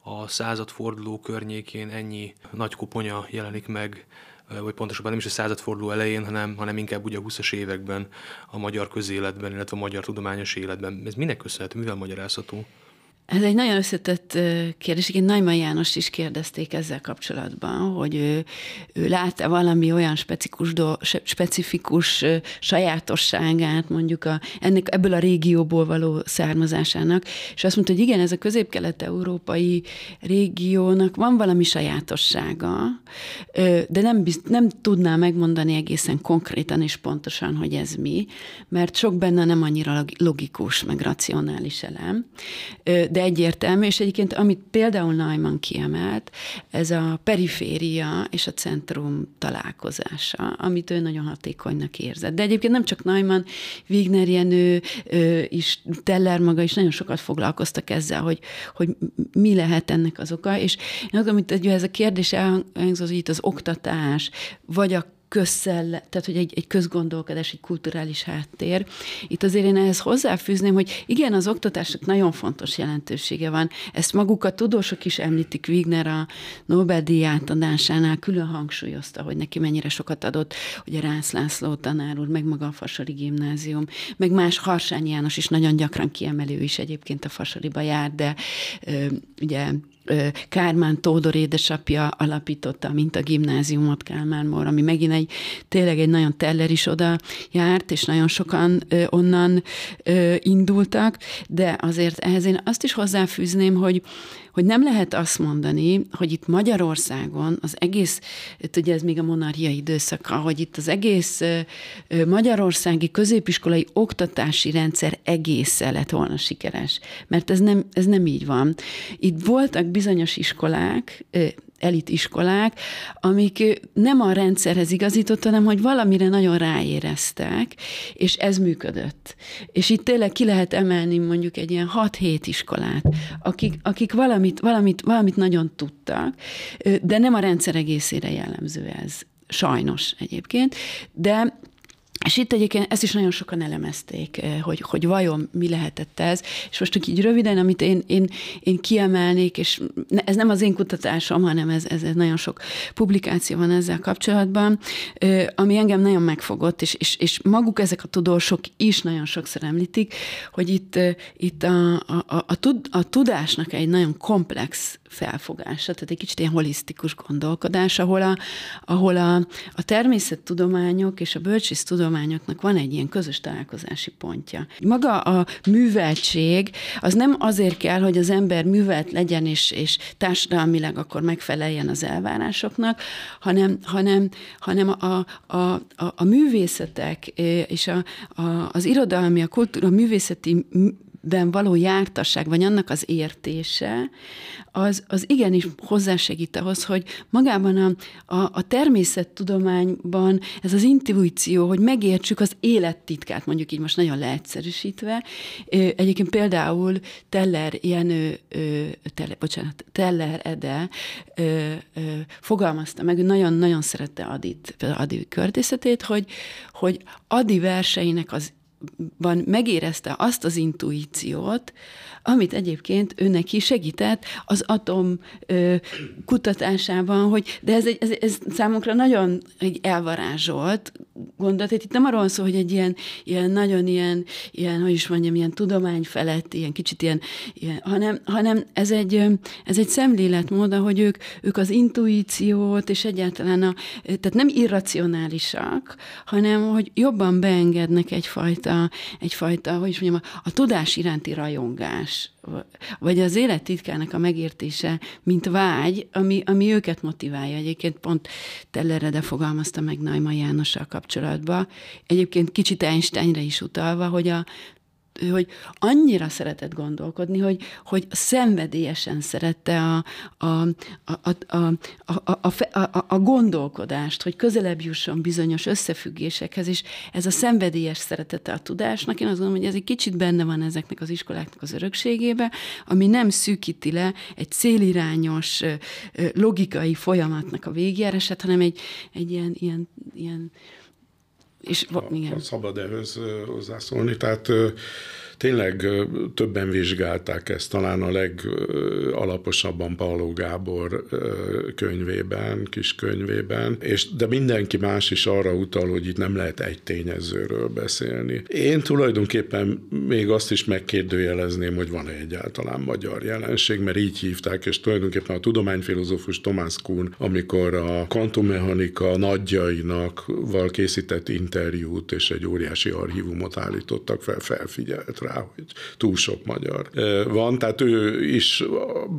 a századforduló környékén ennyi nagy kuponya jelenik meg vagy pontosabban nem is a századforduló elején, hanem, hanem inkább ugye a 20-as években a magyar közéletben, illetve a magyar tudományos életben. Ez minek köszönhető, mivel magyarázható? Ez egy nagyon összetett kérdés. Igen, Najman János is kérdezték ezzel kapcsolatban, hogy ő, ő lát-e valami olyan specifikus, do, specifikus sajátosságát mondjuk a, ennek, ebből a régióból való származásának, és azt mondta, hogy igen, ez a közép-kelet-európai régiónak van valami sajátossága, de nem, bizt, nem tudná megmondani egészen konkrétan és pontosan, hogy ez mi, mert sok benne nem annyira logikus, meg racionális elem, de egyértelmű, és egyébként amit például Neumann kiemelt, ez a periféria és a centrum találkozása, amit ő nagyon hatékonynak érzett. De egyébként nem csak Neumann, Wigner Jenő is, Teller maga is nagyon sokat foglalkoztak ezzel, hogy, hogy mi lehet ennek az oka, és én azt gondolom, hogy ez a kérdés elhangzott, hogy itt az oktatás, vagy a közszell, tehát hogy egy, egy közgondolkodás, egy kulturális háttér. Itt azért én ehhez hozzáfűzném, hogy igen, az oktatásnak nagyon fontos jelentősége van. Ezt maguk a tudósok is említik, Wigner a Nobel-díj átadásánál külön hangsúlyozta, hogy neki mennyire sokat adott, ugye Rász László tanár úr, meg maga a Fasari Gimnázium, meg más Harsány János is nagyon gyakran kiemelő is egyébként a Fasariba jár, de ö, ugye Kármán Tódor édesapja alapította, mint a gimnáziumot Kálmán Mór, ami megint egy, tényleg egy nagyon teller is oda járt, és nagyon sokan onnan indultak, de azért ehhez én azt is hozzáfűzném, hogy, hogy nem lehet azt mondani, hogy itt Magyarországon az egész, ugye ez még a monarchia időszaka, hogy itt az egész magyarországi középiskolai oktatási rendszer egész lett volna sikeres. Mert ez nem, ez nem így van. Itt voltak bizonyos iskolák, elitiskolák, amik nem a rendszerhez igazított, hanem hogy valamire nagyon ráéreztek, és ez működött. És itt tényleg ki lehet emelni mondjuk egy ilyen 6-7 iskolát, akik, akik valamit, valamit, valamit nagyon tudtak, de nem a rendszer egészére jellemző ez. Sajnos egyébként, de és itt egyébként ezt is nagyon sokan elemezték, eh, hogy, hogy vajon mi lehetett ez. És most csak így röviden, amit én, én, én kiemelnék, és ez nem az én kutatásom, hanem ez, ez, ez nagyon sok publikáció van ezzel kapcsolatban, ami engem nagyon megfogott, és, és, és maguk ezek a tudósok is nagyon sokszor említik, hogy itt, itt a, a, a, a tudásnak egy nagyon komplex felfogása, tehát egy kicsit ilyen holisztikus gondolkodás, ahol a, ahol a, a természettudományok és a bölcsésztudományoknak van egy ilyen közös találkozási pontja. Maga a műveltség az nem azért kell, hogy az ember művelt legyen és, és társadalmilag akkor megfeleljen az elvárásoknak, hanem, hanem, hanem a, a, a, a művészetek és a, a, az irodalmi, a kultúra, a művészeti ben való jártasság, vagy annak az értése, az, az igenis hozzásegít ahhoz, hogy magában a, a, a természettudományban ez az intuíció, hogy megértsük az élettitkát, mondjuk így most nagyon leegyszerűsítve. Egyébként például Teller Jenő, Teller, bocsánat, Teller Ede fogalmazta meg, nagyon-nagyon szerette Adit, Adi költészetét, hogy, hogy Adi verseinek az ban megérezte azt az intuíciót, amit egyébként ő neki segített az atom ö, kutatásában, hogy de ez, egy, ez, ez számunkra nagyon egy elvarázsolt gondolat. Itt nem arról szó, hogy egy ilyen, ilyen nagyon ilyen, ilyen, hogy is mondjam, ilyen tudomány felett, ilyen kicsit ilyen, ilyen hanem, hanem ez egy, ez egy szemléletmód, hogy ők, ők az intuíciót, és egyáltalán a, tehát nem irracionálisak, hanem hogy jobban beengednek egyfajta, egyfajta hogy is mondjam, a, tudás iránti rajongás vagy az élet titkának a megértése, mint vágy, ami, ami őket motiválja. Egyébként pont Tellerede fogalmazta meg Naima Jánossal kapcsolatban. Egyébként kicsit Einsteinre is utalva, hogy a hogy annyira szeretett gondolkodni, hogy, hogy szenvedélyesen szerette a, a, a, a, a, a, a, a gondolkodást, hogy közelebb jusson bizonyos összefüggésekhez, és ez a szenvedélyes szeretete a tudásnak, én azt gondolom, hogy ez egy kicsit benne van ezeknek az iskoláknak az örökségébe, ami nem szűkíti le egy célirányos logikai folyamatnak a végjárását, hanem egy, egy ilyen, ilyen, ilyen és, ha, igen. Ha szabad ehhez hozzászólni, tehát tényleg többen vizsgálták ezt, talán a legalaposabban Pauló Gábor könyvében, kis könyvében, és, de mindenki más is arra utal, hogy itt nem lehet egy tényezőről beszélni. Én tulajdonképpen még azt is megkérdőjelezném, hogy van-e egyáltalán magyar jelenség, mert így hívták, és tulajdonképpen a tudományfilozófus Thomas Kuhn, amikor a kvantummechanika nagyjainak val készített interjút és egy óriási archívumot állítottak fel, felfigyelt rá, hogy túl sok magyar van, tehát ő is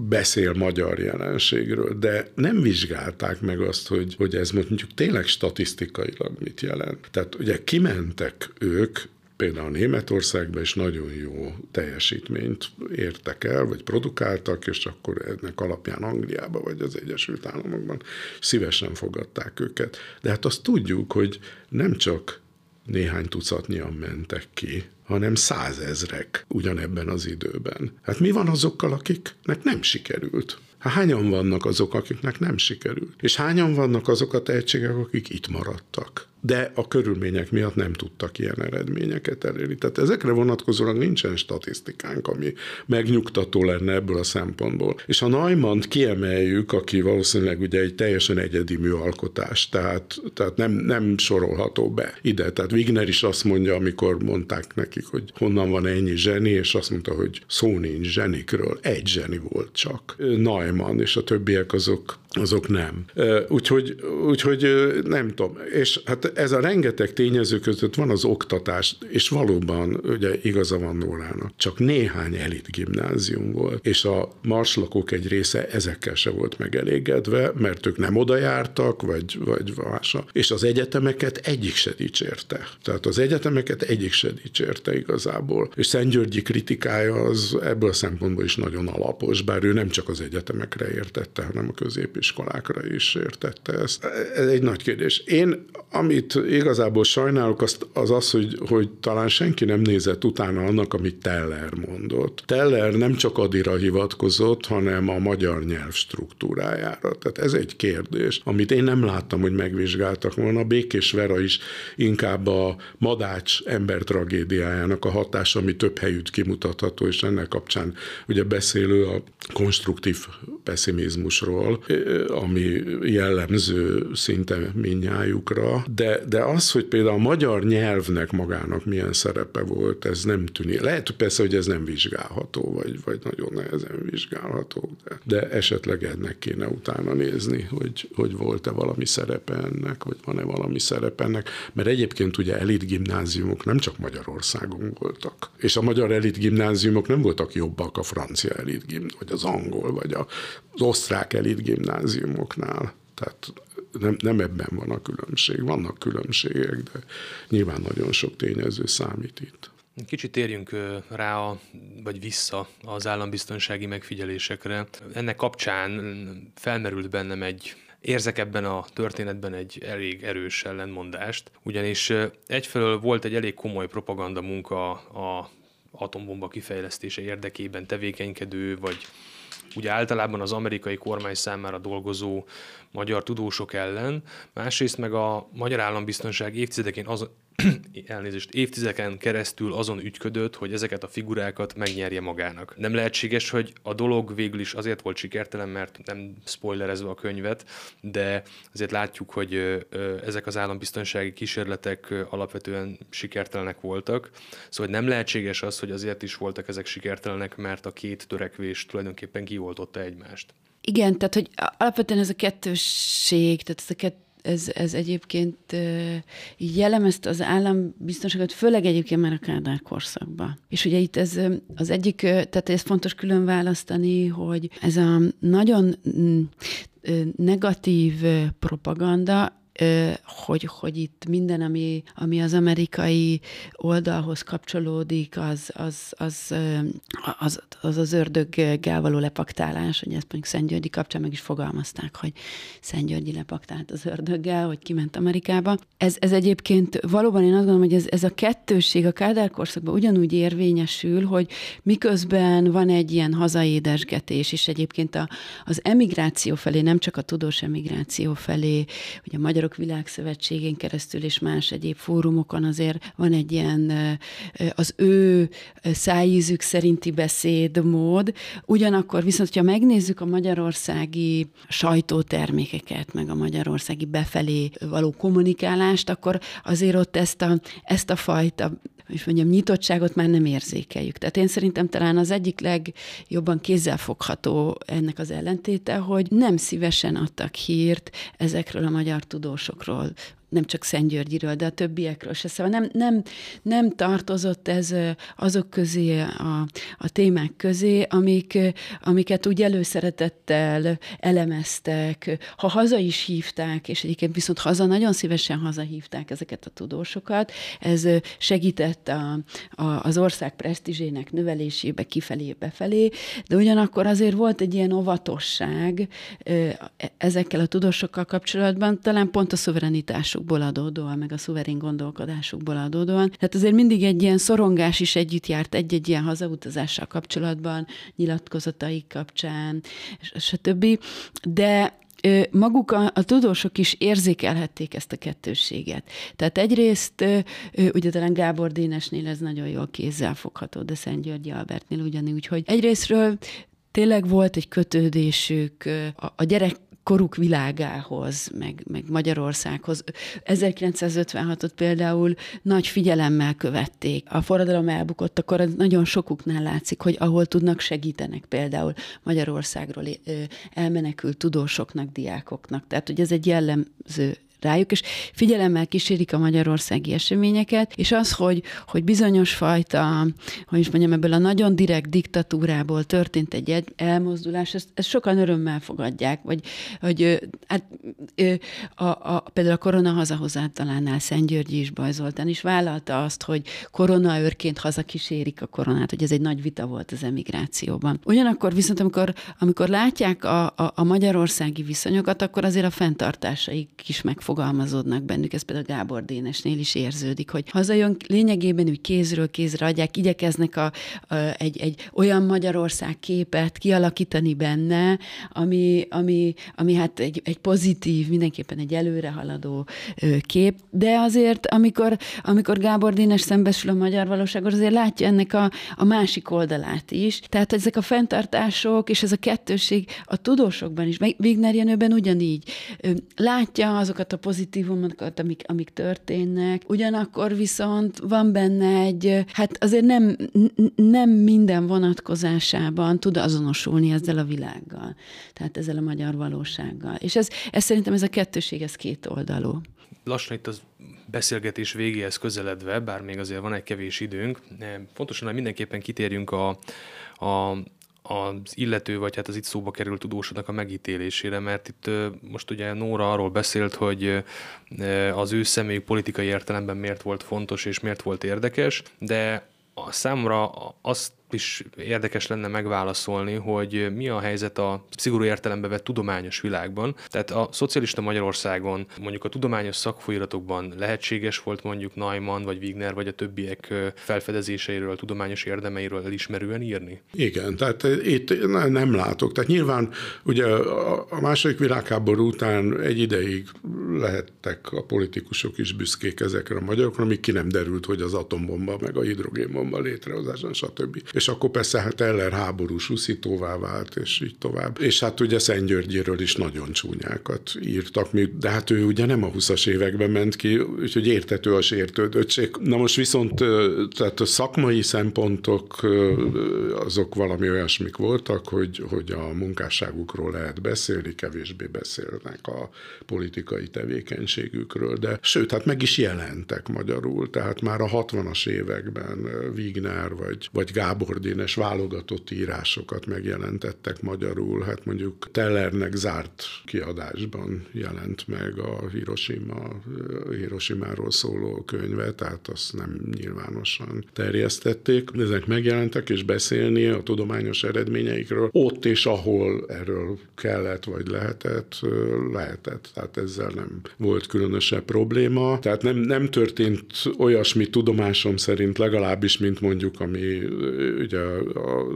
beszél magyar jelenségről, de nem vizsgálták meg azt, hogy, hogy ez mondjuk tényleg statisztikailag mit jelent. Tehát ugye kimentek ők például Németországban is nagyon jó teljesítményt értek el, vagy produkáltak, és akkor ennek alapján Angliába vagy az Egyesült Államokban szívesen fogadták őket. De hát azt tudjuk, hogy nem csak néhány tucatnyian mentek ki, hanem százezrek ugyanebben az időben. Hát mi van azokkal, akiknek nem sikerült? Hát hányan vannak azok, akiknek nem sikerült? És hányan vannak azok a tehetségek, akik itt maradtak? De a körülmények miatt nem tudtak ilyen eredményeket elérni. Tehát ezekre vonatkozóan nincsen statisztikánk, ami megnyugtató lenne ebből a szempontból. És a Naimant kiemeljük, aki valószínűleg ugye egy teljesen egyedi műalkotás, tehát, tehát nem, nem sorolható be ide. Tehát Wigner is azt mondja, amikor mondták nekik, hogy honnan van ennyi zseni, és azt mondta, hogy szó nincs zsenikről, egy zseni volt csak. Neumann, és a többiek azok azok nem. Úgyhogy, úgyhogy nem tudom. És hát ez a rengeteg tényező között van az oktatás, és valóban ugye igaza van Nórának. Csak néhány elit gimnázium volt, és a marslakók egy része ezekkel se volt megelégedve, mert ők nem oda jártak, vagy, vagy mása. És az egyetemeket egyik se dicsérte. Tehát az egyetemeket egyik se dicsérte igazából. És Szentgyörgyi kritikája az ebből a szempontból is nagyon alapos, bár ő nem csak az egyetemekre értette, hanem a közép iskolákra is értette ezt. Ez egy nagy kérdés. Én, amit igazából sajnálok, az az, az hogy, hogy talán senki nem nézett utána annak, amit Teller mondott. Teller nem csak Adira hivatkozott, hanem a magyar nyelv struktúrájára. Tehát ez egy kérdés, amit én nem láttam, hogy megvizsgáltak volna. Békés Vera is inkább a madács ember tragédiájának a hatása, ami több helyütt kimutatható, és ennek kapcsán ugye beszélő a konstruktív pessimizmusról, ami jellemző szinte minnyájukra, de, de az, hogy például a magyar nyelvnek magának milyen szerepe volt, ez nem tűnik. Lehet persze, hogy ez nem vizsgálható, vagy, vagy nagyon nehezen vizsgálható, de, de esetleg ennek kéne utána nézni, hogy, hogy volt-e valami szerepe ennek, vagy van-e valami szerepe ennek, mert egyébként ugye elit gimnáziumok nem csak Magyarországon voltak, és a magyar elit gimnáziumok nem voltak jobbak a francia elit gim, vagy az angol, vagy az osztrák elit gimnáziumoknál. Tehát nem, nem ebben van a különbség. Vannak különbségek, de nyilván nagyon sok tényező számít itt. Kicsit térjünk rá, a, vagy vissza az állambiztonsági megfigyelésekre. Ennek kapcsán felmerült bennem egy Érzek ebben a történetben egy elég erős ellentmondást, ugyanis egyfelől volt egy elég komoly propaganda munka a atombomba kifejlesztése érdekében tevékenykedő, vagy ugye általában az amerikai kormány számára dolgozó magyar tudósok ellen, másrészt meg a magyar állambiztonság évtizedekén az, elnézést, évtizedeken keresztül azon ügyködött, hogy ezeket a figurákat megnyerje magának. Nem lehetséges, hogy a dolog végül is azért volt sikertelen, mert nem spoilerezve a könyvet, de azért látjuk, hogy ezek az állambiztonsági kísérletek alapvetően sikertelenek voltak. Szóval nem lehetséges az, hogy azért is voltak ezek sikertelenek, mert a két törekvés tulajdonképpen kioltotta egymást. Igen, tehát hogy alapvetően ez a kettősség, tehát ez a kett, ez, ez egyébként így jellemezte az állambiztonságot, főleg egyébként már a Kádár korszakban. És ugye itt ez az egyik, tehát ez fontos külön választani, hogy ez a nagyon mm, negatív propaganda, hogy, hogy itt minden, ami, ami az amerikai oldalhoz kapcsolódik, az az, az, az, az, az ördöggel való lepaktálás, hogy ezt mondjuk Szent Györgyi kapcsán meg is fogalmazták, hogy Szent Györgyi lepaktált az ördöggel, hogy kiment Amerikába. Ez, ez egyébként valóban én azt gondolom, hogy ez, ez a kettősség a Kádár korszakban ugyanúgy érvényesül, hogy miközben van egy ilyen hazaédesgetés, és egyébként a, az emigráció felé, nem csak a tudós emigráció felé, hogy a magyar Magyarok Világszövetségén keresztül és más egyéb fórumokon azért van egy ilyen az ő szájízük szerinti beszédmód. Ugyanakkor viszont, ha megnézzük a magyarországi sajtótermékeket, meg a magyarországi befelé való kommunikálást, akkor azért ott ezt a, ezt a fajta és mondjam, nyitottságot már nem érzékeljük. Tehát én szerintem talán az egyik legjobban kézzelfogható ennek az ellentéte, hogy nem szívesen adtak hírt ezekről a magyar tudósokról, nem csak Szentgyörgyiről, de a többiekről se. Szóval nem, nem, nem tartozott ez azok közé, a, a témák közé, amik, amiket úgy előszeretettel elemeztek. Ha haza is hívták, és egyébként viszont haza nagyon szívesen hazahívták ezeket a tudósokat, ez segített a, a, az ország presztízsének növelésébe, kifelé, befelé, de ugyanakkor azért volt egy ilyen óvatosság ezekkel a tudósokkal kapcsolatban, talán pont a szuverenitásukból adódóan, meg a szuverén gondolkodásukból adódóan. Tehát azért mindig egy ilyen szorongás is együtt járt egy-egy ilyen hazautazással kapcsolatban, nyilatkozataik kapcsán, stb. De maguk a, a tudósok is érzékelhették ezt a kettősséget. Tehát egyrészt, ugye talán Gábor Dénesnél ez nagyon jól kézzel fogható, de Szent Györgyi Albertnél ugyanúgy, hogy egyrésztről tényleg volt egy kötődésük a, a gyerek koruk világához, meg, meg Magyarországhoz. 1956-ot például nagy figyelemmel követték. A forradalom elbukott, akkor nagyon sokuknál látszik, hogy ahol tudnak, segítenek például Magyarországról elmenekült tudósoknak, diákoknak. Tehát, hogy ez egy jellemző rájuk, és figyelemmel kísérik a magyarországi eseményeket, és az, hogy, hogy bizonyos fajta, hogy is mondjam, ebből a nagyon direkt diktatúrából történt egy elmozdulás, ezt, ezt sokan örömmel fogadják, vagy hogy hát, a, a, például a korona hazahozáltalánál Szent Györgyi is Bajzoltán is vállalta azt, hogy koronaőrként hazakísérik a koronát, hogy ez egy nagy vita volt az emigrációban. Ugyanakkor viszont, amikor, amikor látják a, a, a magyarországi viszonyokat, akkor azért a fenntartásaik is megfog fogalmazódnak bennük, ez például Gábor Dénesnél is érződik, hogy hazajön lényegében úgy kézről kézre adják, igyekeznek a, a, egy, egy olyan Magyarország képet kialakítani benne, ami, ami, ami hát egy, egy pozitív, mindenképpen egy előrehaladó kép, de azért, amikor, amikor Gábor Dénes szembesül a magyar valósággal, azért látja ennek a, a másik oldalát is. Tehát ezek a fenntartások és ez a kettőség a tudósokban is, meg Wigner Jenőben ugyanígy látja azokat a pozitívumokat, amik, amik történnek. Ugyanakkor viszont van benne egy, hát azért nem, nem minden vonatkozásában tud azonosulni ezzel a világgal, tehát ezzel a magyar valósággal. És ez, ez szerintem ez a kettőség, ez két oldalú. Lassan itt az beszélgetés végéhez közeledve, bár még azért van egy kevés időnk, fontosan, hogy mindenképpen kitérjünk a, a az illető, vagy hát az itt szóba került tudósodnak a megítélésére, mert itt most ugye Nóra arról beszélt, hogy az ő személyük politikai értelemben miért volt fontos és miért volt érdekes, de a számra azt is érdekes lenne megválaszolni, hogy mi a helyzet a szigorú értelembe vett tudományos világban. Tehát a szocialista Magyarországon mondjuk a tudományos szakfolyóiratokban lehetséges volt mondjuk Neumann vagy Wigner vagy a többiek felfedezéseiről, tudományos érdemeiről elismerően írni? Igen, tehát itt nem látok. Tehát nyilván ugye a második világháború után egy ideig lehettek a politikusok is büszkék ezekre a magyarokra, amíg ki nem derült, hogy az atombomba meg a hidrogénbomba létrehozása, stb. És akkor persze hát Eller háborús uszítóvá vált, és így tovább. És hát ugye Szent Györgyéről is nagyon csúnyákat írtak, de hát ő ugye nem a 20-as években ment ki, úgyhogy értető a sértődöttség. Na most viszont tehát a szakmai szempontok azok valami olyasmik voltak, hogy, hogy a munkásságukról lehet beszélni, kevésbé beszélnek a politikai tevékenységükről, de sőt, hát meg is jelentek magyarul, tehát már a 60-as években Wigner vagy, vagy Gábor Dénes válogatott írásokat megjelentettek magyarul, hát mondjuk Tellernek zárt kiadásban jelent meg a Hiroshima, Hiroshimáról szóló könyve, tehát azt nem nyilvánosan terjesztették. Ezek megjelentek, és beszélni a tudományos eredményeikről ott és ahol erről kellett vagy lehetett, lehetett. Tehát ezzel nem volt különösebb probléma. Tehát nem, nem történt olyasmi tudomásom szerint legalábbis, mint mondjuk, ami ugye a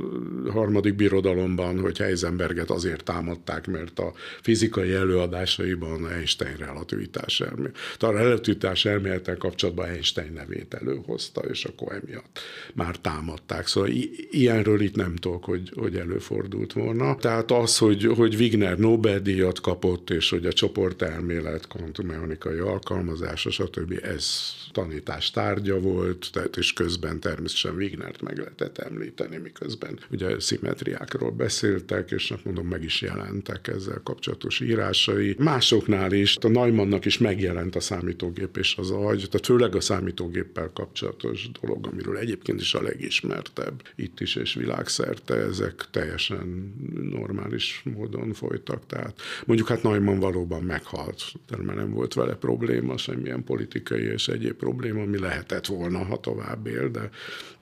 harmadik birodalomban, hogy Heisenberget azért támadták, mert a fizikai előadásaiban Einstein relativitás elmélet. A relativitás elméletek kapcsolatban Einstein nevét előhozta, és akkor emiatt már támadták. Szóval ilyenről itt nem tudok, hogy, hogy előfordult volna. Tehát az, hogy, hogy Wigner Nobel-díjat kapott, és hogy a csoportelmélet, kvantummechanikai alkalmazása, stb. ez tanítás tárgya volt, tehát és közben természetesen Wignert meg lehetett említeni, miközben ugye szimmetriákról beszéltek, és hát mondom, meg is jelentek ezzel kapcsolatos írásai. Másoknál is, a Naimannnak is megjelent a számítógép és az agy, tehát főleg a számítógéppel kapcsolatos dolog, amiről egyébként is a legismertebb itt is és világszerte, ezek teljesen normális módon folytak. Tehát mondjuk hát Neumann valóban meghalt, mert nem volt vele probléma, semmilyen politikai és egyéb probléma, ami lehetett volna, ha tovább él, de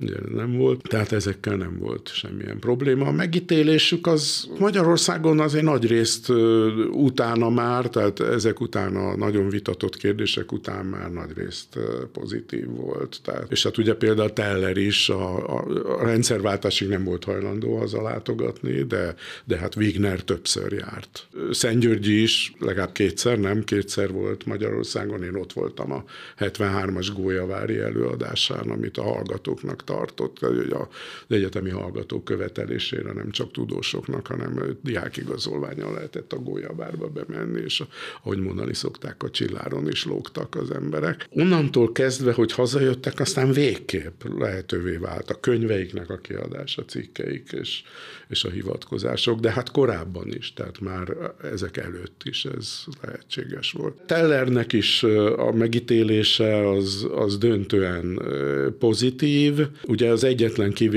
ugye nem volt. Tehát ezekkel nem volt semmilyen probléma. A megítélésük az Magyarországon azért nagy részt utána már, tehát ezek után a nagyon vitatott kérdések után már nagy részt pozitív volt. Tehát, és hát ugye például Teller is a, a, a rendszerváltásig nem volt hajlandó haza látogatni, de, de hát Wigner többször járt. Szentgyörgyi is legalább kétszer, nem? Kétszer volt Magyarországon, én ott voltam a 73-as Gólyavári előadásán, amit a hallgatóknak tartott, hogy az egyetemi hallgatók követelésére nem csak tudósoknak, hanem diákigazolványal lehetett a Gólyavárba bemenni, és ahogy mondani szokták, a csilláron is lógtak az emberek. Onnantól kezdve, hogy hazajöttek, aztán végképp lehetővé vált a könyveiknek a kiadása, cikkeik és, és a hivatkozások, de hát korábban is, tehát már ezek előtt is ez lehetséges volt. Tellernek is a megítélése az, az döntően pozitív. Ugye az egyetlen kivétel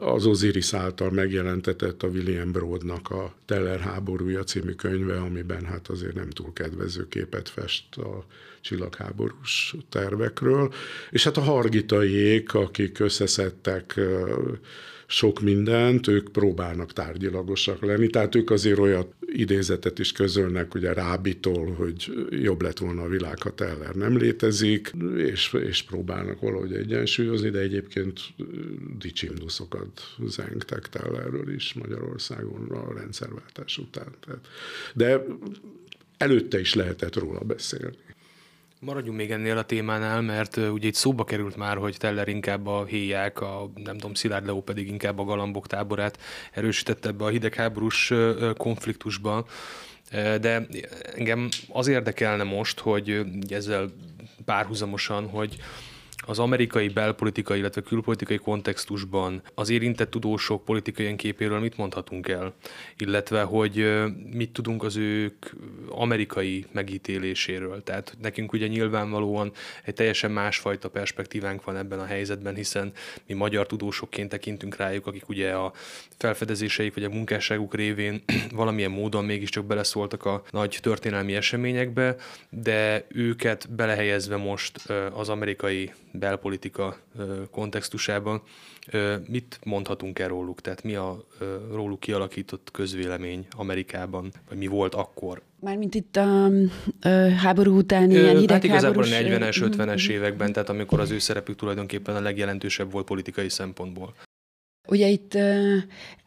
az Osiris által megjelentetett a William Broadnak a Teller háborúja című könyve, amiben hát azért nem túl kedvező képet fest a csillagháborús tervekről. És hát a hargitaiék, akik összeszedtek sok mindent, ők próbálnak tárgyilagosak lenni, tehát ők azért olyat idézetet is közölnek, ugye Rábitól, hogy jobb lett volna a világ, ha Teller nem létezik, és, és próbálnak valahogy egyensúlyozni, de egyébként dicsimduszokat zengtek Tellerről is Magyarországon a rendszerváltás után. De előtte is lehetett róla beszélni. Maradjunk még ennél a témánál, mert ugye itt szóba került már, hogy Teller inkább a héják, a nem tudom, Szilárd Leó pedig inkább a galambok táborát erősítette ebbe a hidegháborús konfliktusba. De engem az érdekelne most, hogy ezzel párhuzamosan, hogy az amerikai belpolitikai, illetve külpolitikai kontextusban az érintett tudósok politikai képéről mit mondhatunk el, illetve hogy mit tudunk az ők amerikai megítéléséről. Tehát nekünk ugye nyilvánvalóan egy teljesen másfajta perspektívánk van ebben a helyzetben, hiszen mi magyar tudósokként tekintünk rájuk, akik ugye a felfedezéseik vagy a munkásságuk révén valamilyen módon mégiscsak beleszóltak a nagy történelmi eseményekbe, de őket belehelyezve most az amerikai belpolitika kontextusában. Mit mondhatunk el róluk? Tehát mi a róluk kialakított közvélemény Amerikában, vagy mi volt akkor? Mármint itt a, háború utáni ilyen Hát igazából a 40-es, 50-es években, tehát amikor az ő szerepük tulajdonképpen a legjelentősebb volt politikai szempontból. Ugye itt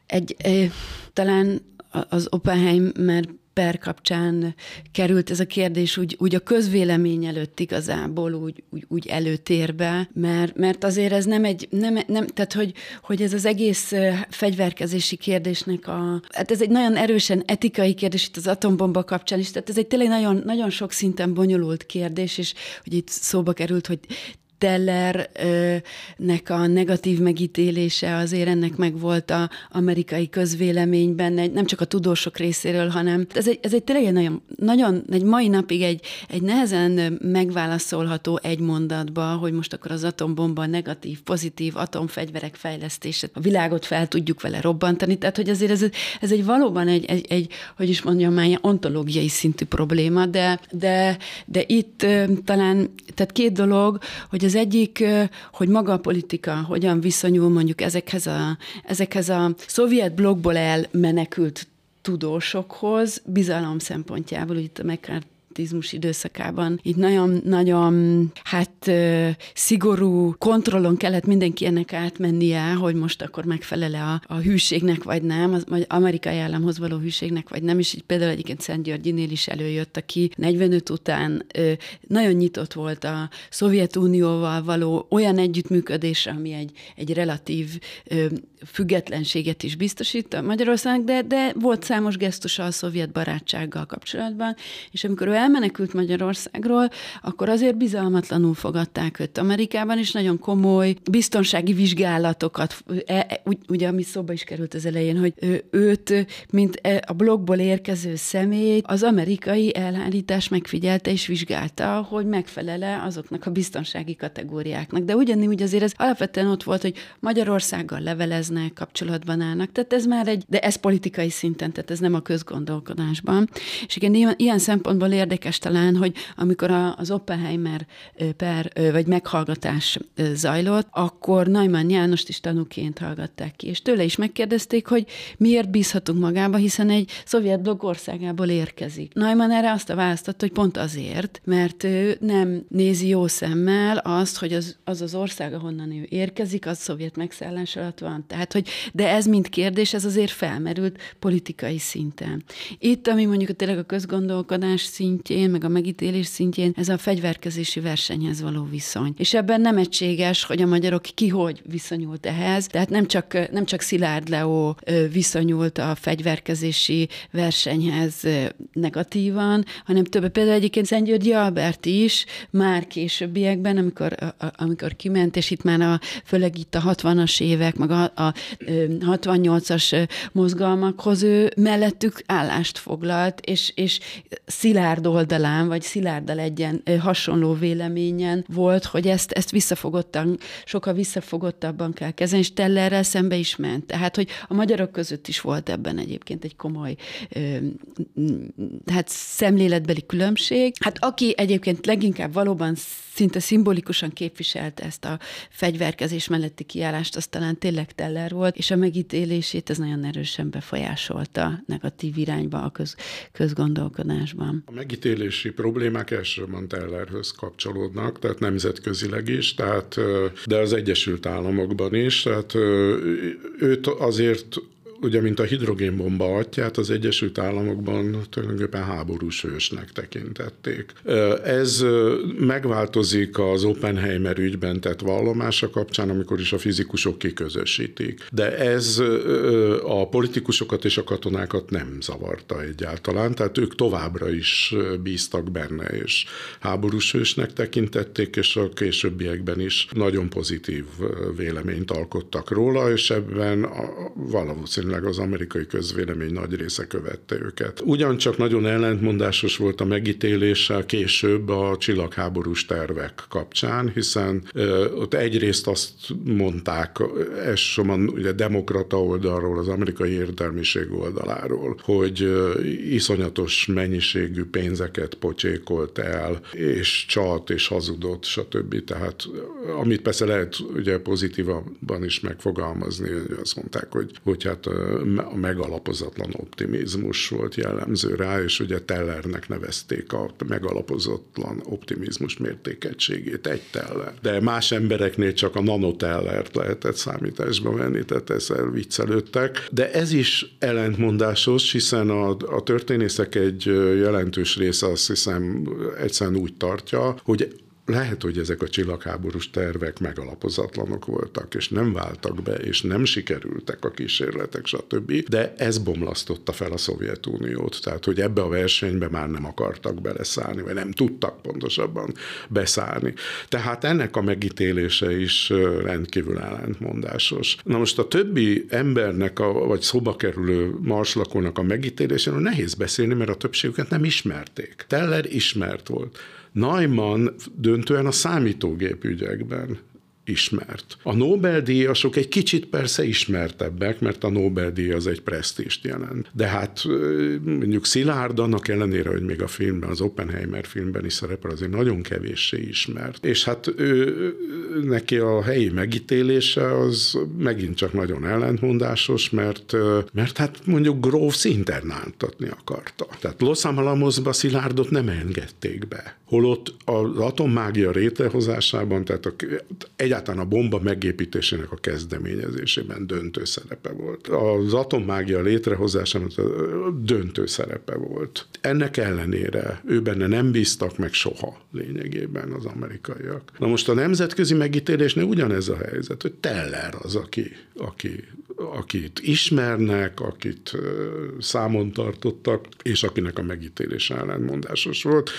egy, egy talán az Oppenheimer per kapcsán került ez a kérdés úgy, úgy a közvélemény előtt igazából úgy, úgy, úgy előtérbe, mert, mert azért ez nem egy, nem, nem, tehát hogy, hogy ez az egész fegyverkezési kérdésnek a, hát ez egy nagyon erősen etikai kérdés itt az atombomba kapcsán is, tehát ez egy tényleg nagyon, nagyon sok szinten bonyolult kérdés, és hogy itt szóba került, hogy Tellernek a negatív megítélése azért ennek meg volt a amerikai közvéleményben, nem csak a tudósok részéről, hanem ez egy, ez egy tényleg egy nagyon, nagyon, egy mai napig egy, egy nehezen megválaszolható egy mondatba, hogy most akkor az atombomba negatív, pozitív atomfegyverek fejlesztése, a világot fel tudjuk vele robbantani, tehát hogy azért ez, ez egy valóban egy, egy, egy hogy is mondjam már, ontológiai szintű probléma, de, de, de itt talán, tehát két dolog, hogy az egyik, hogy maga a politika hogyan viszonyul mondjuk ezekhez a, ezekhez a szovjet blogból elmenekült tudósokhoz, bizalom szempontjából, hogy itt a McCarthy autizmus időszakában. Itt nagyon-nagyon hát szigorú kontrollon kellett mindenki ennek átmennie, hogy most akkor megfelele a, a hűségnek, vagy nem, az vagy amerikai államhoz való hűségnek, vagy nem, és így például egyébként Szent Györgyinél is előjött, aki 45 után ö, nagyon nyitott volt a Szovjetunióval való olyan együttműködésre, ami egy, egy relatív ö, függetlenséget is biztosít Magyarországnak, de, de volt számos gesztusa a szovjet barátsággal kapcsolatban, és amikor ő elmenekült Magyarországról, akkor azért bizalmatlanul fogadták őt. Amerikában is nagyon komoly biztonsági vizsgálatokat, e, e, ugye ami szóba is került az elején, hogy őt, mint e, a blogból érkező személy, az amerikai elhárítás megfigyelte és vizsgálta, hogy megfelele azoknak a biztonsági kategóriáknak. De ugyanúgy azért ez alapvetően ott volt, hogy Magyarországgal leveleznek, kapcsolatban állnak. Tehát ez már egy, de ez politikai szinten, tehát ez nem a közgondolkodásban. És igen, ilyen szempontból érdekes talán, hogy amikor az Oppenheimer per, vagy meghallgatás zajlott, akkor Neumann Jánost is tanúként hallgatták ki, és tőle is megkérdezték, hogy miért bízhatunk magába, hiszen egy szovjet blokk országából érkezik. Neumann erre azt a választott, hogy pont azért, mert ő nem nézi jó szemmel azt, hogy az az, az ország, ahonnan ő érkezik, az szovjet megszállás alatt van. Tehát, hogy de ez mind kérdés, ez azért felmerült politikai szinten. Itt, ami mondjuk tényleg a közgondolkodás szintjén, meg a megítélés szintjén, ez a fegyverkezési versenyhez való viszony. És ebben nem egységes, hogy a magyarok ki hogy viszonyult ehhez, tehát nem csak, nem csak Szilárd Leó viszonyult a fegyverkezési versenyhez negatívan, hanem több, például egyébként Szentgyörgyi Albert is már későbbiekben, amikor, amikor kiment, és itt már a, főleg itt a 60-as évek, meg a, a 68-as mozgalmakhoz ő mellettük állást foglalt, és, és szilárd oldalán, vagy szilárddal egyen hasonló véleményen volt, hogy ezt, ezt visszafogottan, sokkal visszafogottabban kell kezelni, és Tellerrel szembe is ment. Tehát, hogy a magyarok között is volt ebben egyébként egy komoly hát szemléletbeli különbség. Hát aki egyébként leginkább valóban szinte szimbolikusan képviselte ezt a fegyverkezés melletti kiállást, az talán tényleg Teller volt, és a megítélését ez nagyon erősen befolyásolta negatív irányba a köz, közgondolkodásban. A megítélési problémák elsősorban Tellerhöz kapcsolódnak, tehát nemzetközileg is, tehát, de az Egyesült Államokban is, tehát őt azért ugye, mint a hidrogénbomba atyát az Egyesült Államokban tulajdonképpen háborús hősnek tekintették. Ez megváltozik az Oppenheimer ügyben tett vallomása kapcsán, amikor is a fizikusok kiközösítik. De ez a politikusokat és a katonákat nem zavarta egyáltalán, tehát ők továbbra is bíztak benne, és háborús hősnek tekintették, és a későbbiekben is nagyon pozitív véleményt alkottak róla, és ebben valószínűleg valószínűleg az amerikai közvélemény nagy része követte őket. Ugyancsak nagyon ellentmondásos volt a megítélése később a csillagháborús tervek kapcsán, hiszen ott egyrészt azt mondták, elsősorban ugye demokrata oldalról, az amerikai értelmiség oldaláról, hogy iszonyatos mennyiségű pénzeket pocsékolt el, és csalt, és hazudott, stb. Tehát amit persze lehet ugye pozitívabban is megfogalmazni, azt mondták, hogy, hogy hát a megalapozatlan optimizmus volt jellemző rá, és ugye Tellernek nevezték a megalapozatlan optimizmus mértékegységét, egy Teller. De más embereknél csak a nanotellert lehetett számításba venni, tehát ezzel viccelődtek. De ez is ellentmondásos, hiszen a, a történészek egy jelentős része azt hiszem egyszerűen úgy tartja, hogy lehet, hogy ezek a csillagháborús tervek megalapozatlanok voltak, és nem váltak be, és nem sikerültek a kísérletek, stb. De ez bomlasztotta fel a Szovjetuniót, tehát hogy ebbe a versenybe már nem akartak beleszállni, vagy nem tudtak pontosabban beszállni. Tehát ennek a megítélése is rendkívül ellentmondásos. Na most a többi embernek, a, vagy szoba kerülő marslakónak a megítéléséről nehéz beszélni, mert a többségüket nem ismerték. Teller ismert volt. Neumann döntően a számítógép ügyekben ismert. A Nobel-díjasok egy kicsit persze ismertebbek, mert a Nobel-díj az egy presztíst jelent. De hát mondjuk Szilárd annak ellenére, hogy még a filmben, az Oppenheimer filmben is szerepel, azért nagyon kevéssé ismert. És hát ő, neki a helyi megítélése az megint csak nagyon ellentmondásos, mert, mert hát mondjuk Groves internáltatni akarta. Tehát Los Alamosba Szilárdot nem engedték be. Holott az atommágia rétrehozásában, tehát a, egyáltalán egyáltalán a bomba megépítésének a kezdeményezésében döntő szerepe volt. Az atommágia létrehozásában döntő szerepe volt. Ennek ellenére ő benne nem bíztak meg soha lényegében az amerikaiak. Na most a nemzetközi megítélésnél ugyanez a helyzet, hogy Teller az, aki, aki akit ismernek, akit számon tartottak, és akinek a megítélése ellentmondásos volt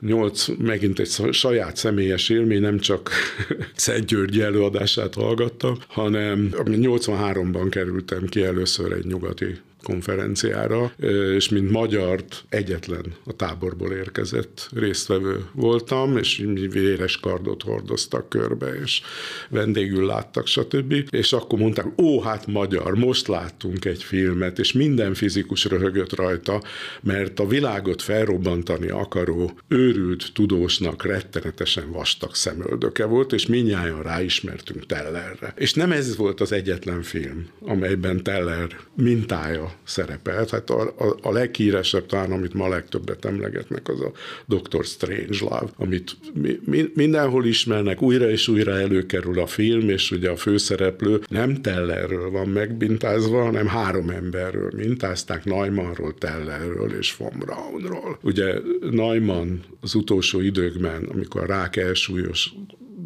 nyolc, megint egy saját személyes élmény, nem csak Szent Györgyi előadását hallgattam, hanem 83-ban kerültem ki először egy nyugati konferenciára, és mint magyart egyetlen a táborból érkezett résztvevő voltam, és véres kardot hordoztak körbe, és vendégül láttak, stb. És akkor mondták, ó, hát magyar, most láttunk egy filmet, és minden fizikus röhögött rajta, mert a világot felrobbantani akaró, őrült tudósnak rettenetesen vastag szemöldöke volt, és minnyáján ráismertünk Tellerre. És nem ez volt az egyetlen film, amelyben Teller mintája szerepelt. Hát a, a, a leghíresebb talán, amit ma legtöbbet emlegetnek, az a Dr. Strangelove, amit mi, mi, mindenhol ismernek, újra és újra előkerül a film, és ugye a főszereplő nem Tellerről van megbintázva, hanem három emberről mintázták, Neumannról, Tellerről és von Braunról. Ugye Neumann az utolsó időkben, amikor a rák elsúlyos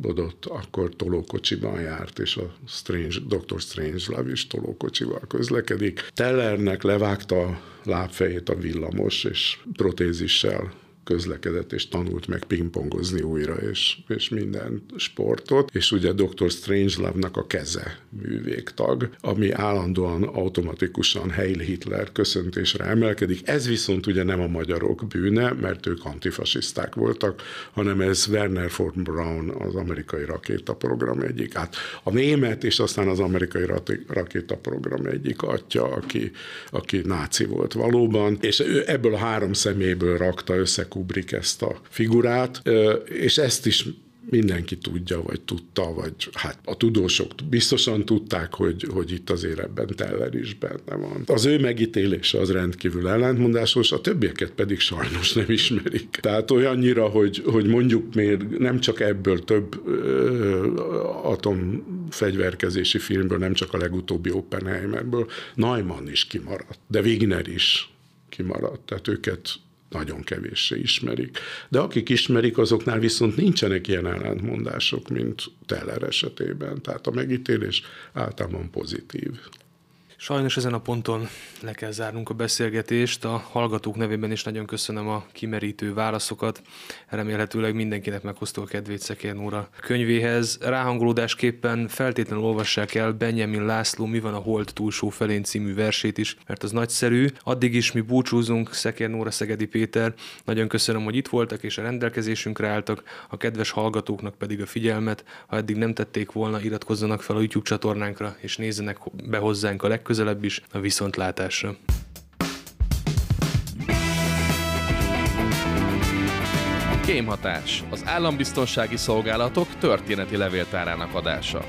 bodott, akkor tolókocsiban járt, és a Strange, Dr. Strangelove is tolókocsival közlekedik. Tellernek levágta a lábfejét a villamos, és protézissel közlekedett és tanult meg pingpongozni újra, és, és minden sportot, és ugye Dr. Strangelove-nak a keze művégtag, ami állandóan automatikusan Heil Hitler köszöntésre emelkedik. Ez viszont ugye nem a magyarok bűne, mert ők antifasiszták voltak, hanem ez Werner von Braun, az amerikai rakétaprogram egyik, hát a német és aztán az amerikai rakétaprogram egyik atya, aki, aki náci volt valóban, és ő ebből a három szeméből rakta össze Kubrick ezt a figurát, és ezt is mindenki tudja, vagy tudta, vagy hát a tudósok biztosan tudták, hogy, hogy itt azért ebben Teller is benne van. Az ő megítélése az rendkívül ellentmondásos, a többieket pedig sajnos nem ismerik. Tehát olyannyira, hogy, hogy mondjuk még nem csak ebből több ö, atomfegyverkezési filmből, nem csak a legutóbbi Oppenheimerből, Neumann is kimaradt, de Wigner is kimaradt, tehát őket nagyon kevéssé ismerik. De akik ismerik, azoknál viszont nincsenek ilyen ellentmondások, mint Teller esetében. Tehát a megítélés általában pozitív. Sajnos ezen a ponton le kell zárnunk a beszélgetést. A hallgatók nevében is nagyon köszönöm a kimerítő válaszokat. Remélhetőleg mindenkinek meghozta a kedvét Szekér Nóra könyvéhez. Ráhangolódásképpen feltétlenül olvassák el Benjamin László Mi van a Hold túlsó felén című versét is, mert az nagyszerű. Addig is mi búcsúzunk, Szekér Nóra Szegedi Péter. Nagyon köszönöm, hogy itt voltak és a rendelkezésünkre álltak. A kedves hallgatóknak pedig a figyelmet. Ha eddig nem tették volna, iratkozzanak fel a YouTube csatornánkra és nézzenek be hozzánk a legközelebb legközelebb is a viszontlátásra. Kémhatás, az állambiztonsági szolgálatok történeti levéltárának adása.